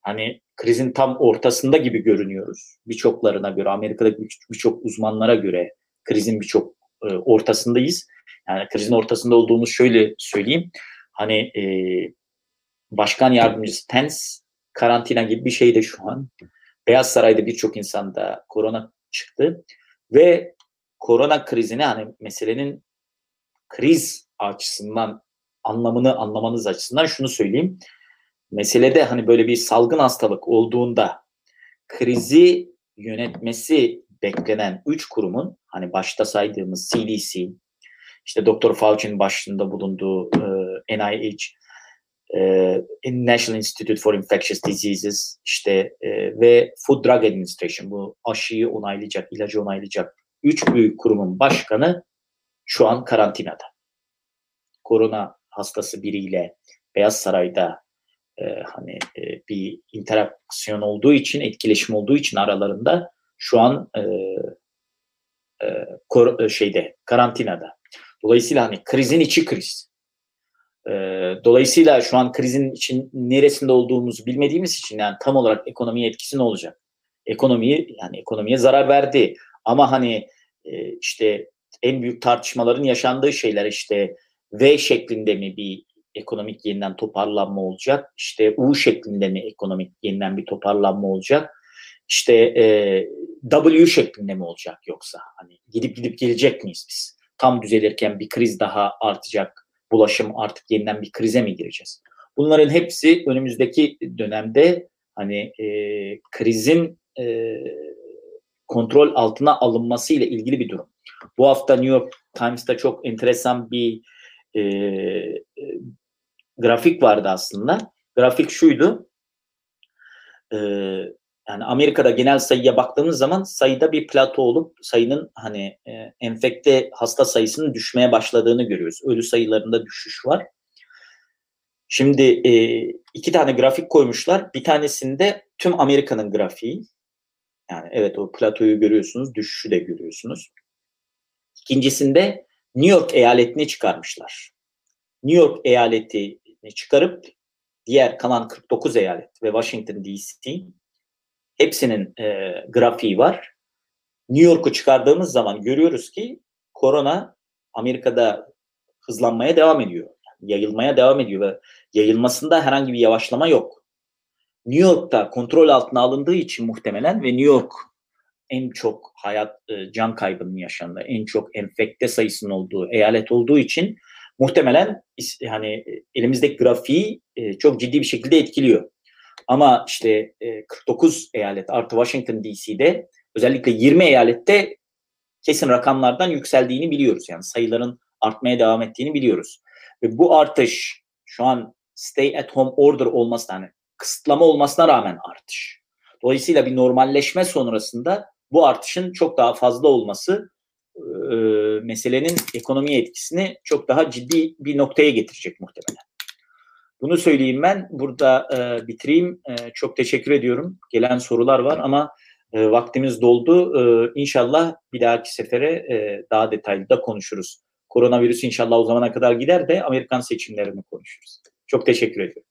hani krizin tam ortasında gibi görünüyoruz. Birçoklarına göre Amerika'daki birçok uzmanlara göre krizin birçok ortasındayız. Yani krizin ortasında olduğumuz şöyle söyleyeyim. Hani e, başkan yardımcısı Pence karantina gibi bir şeyde şu an. Beyaz Saray'da birçok insanda korona çıktı ve korona krizini hani meselenin kriz açısından anlamını anlamanız açısından şunu söyleyeyim. Meselede hani böyle bir salgın hastalık olduğunda krizi yönetmesi beklenen üç kurumun hani başta saydığımız CDC, işte Dr. Fauci'nin başında bulunduğu e, NIH, e, National Institute for Infectious Diseases işte e, ve Food Drug Administration bu aşıyı onaylayacak, ilacı onaylayacak üç büyük kurumun başkanı şu an karantinada. Korona hastası biriyle Beyaz Saray'da e, hani e, bir interaksiyon olduğu için, etkileşim olduğu için aralarında şu an e, e, kor, e, şeyde karantinada. Dolayısıyla hani krizin içi kriz. E, dolayısıyla şu an krizin için neresinde olduğumuzu bilmediğimiz için yani tam olarak ekonomiye etkisi ne olacak? Ekonomiyi yani ekonomiye zarar verdi. Ama hani e, işte en büyük tartışmaların yaşandığı şeyler işte V şeklinde mi bir ekonomik yeniden toparlanma olacak? İşte U şeklinde mi ekonomik yeniden bir toparlanma olacak? İşte e, W şeklinde mi olacak yoksa? Hani gidip gidip gelecek miyiz biz? Tam düzelirken bir kriz daha artacak. Bulaşım artık yeniden bir krize mi gireceğiz? Bunların hepsi önümüzdeki dönemde hani e, krizin e, kontrol altına alınması ile ilgili bir durum. Bu hafta New York Times'ta çok enteresan bir e, grafik vardı aslında. Grafik şuydu. E, yani Amerika'da genel sayıya baktığımız zaman sayıda bir plato olup sayının hani e, enfekte hasta sayısının düşmeye başladığını görüyoruz. Ölü sayılarında düşüş var. Şimdi e, iki tane grafik koymuşlar. Bir tanesinde tüm Amerika'nın grafiği. Yani evet o platoyu görüyorsunuz, düşüşü de görüyorsunuz. İkincisinde New York eyaletini çıkarmışlar. New York eyaletini çıkarıp diğer kalan 49 eyalet ve Washington DC hepsinin e, grafiği var. New York'u çıkardığımız zaman görüyoruz ki korona Amerika'da hızlanmaya devam ediyor. Yayılmaya devam ediyor ve yayılmasında herhangi bir yavaşlama yok. New York'ta kontrol altına alındığı için muhtemelen ve New York en çok hayat e, can kaybının yaşandığı, en çok enfekte sayısının olduğu eyalet olduğu için muhtemelen hani elimizdeki grafiği e, çok ciddi bir şekilde etkiliyor. Ama işte 49 e, eyalet artı Washington DC'de özellikle 20 eyalette kesin rakamlardan yükseldiğini biliyoruz. Yani sayıların artmaya devam ettiğini biliyoruz. Ve bu artış şu an stay at home order olmasına yani kısıtlama olmasına rağmen artış. Dolayısıyla bir normalleşme sonrasında bu artışın çok daha fazla olması e, meselenin ekonomiye etkisini çok daha ciddi bir noktaya getirecek muhtemelen. Bunu söyleyeyim ben. Burada e, bitireyim. E, çok teşekkür ediyorum. Gelen sorular var ama e, vaktimiz doldu. E, inşallah bir dahaki sefere e, daha detaylı da konuşuruz. Koronavirüs inşallah o zamana kadar gider de Amerikan seçimlerini konuşuruz. Çok teşekkür ediyorum.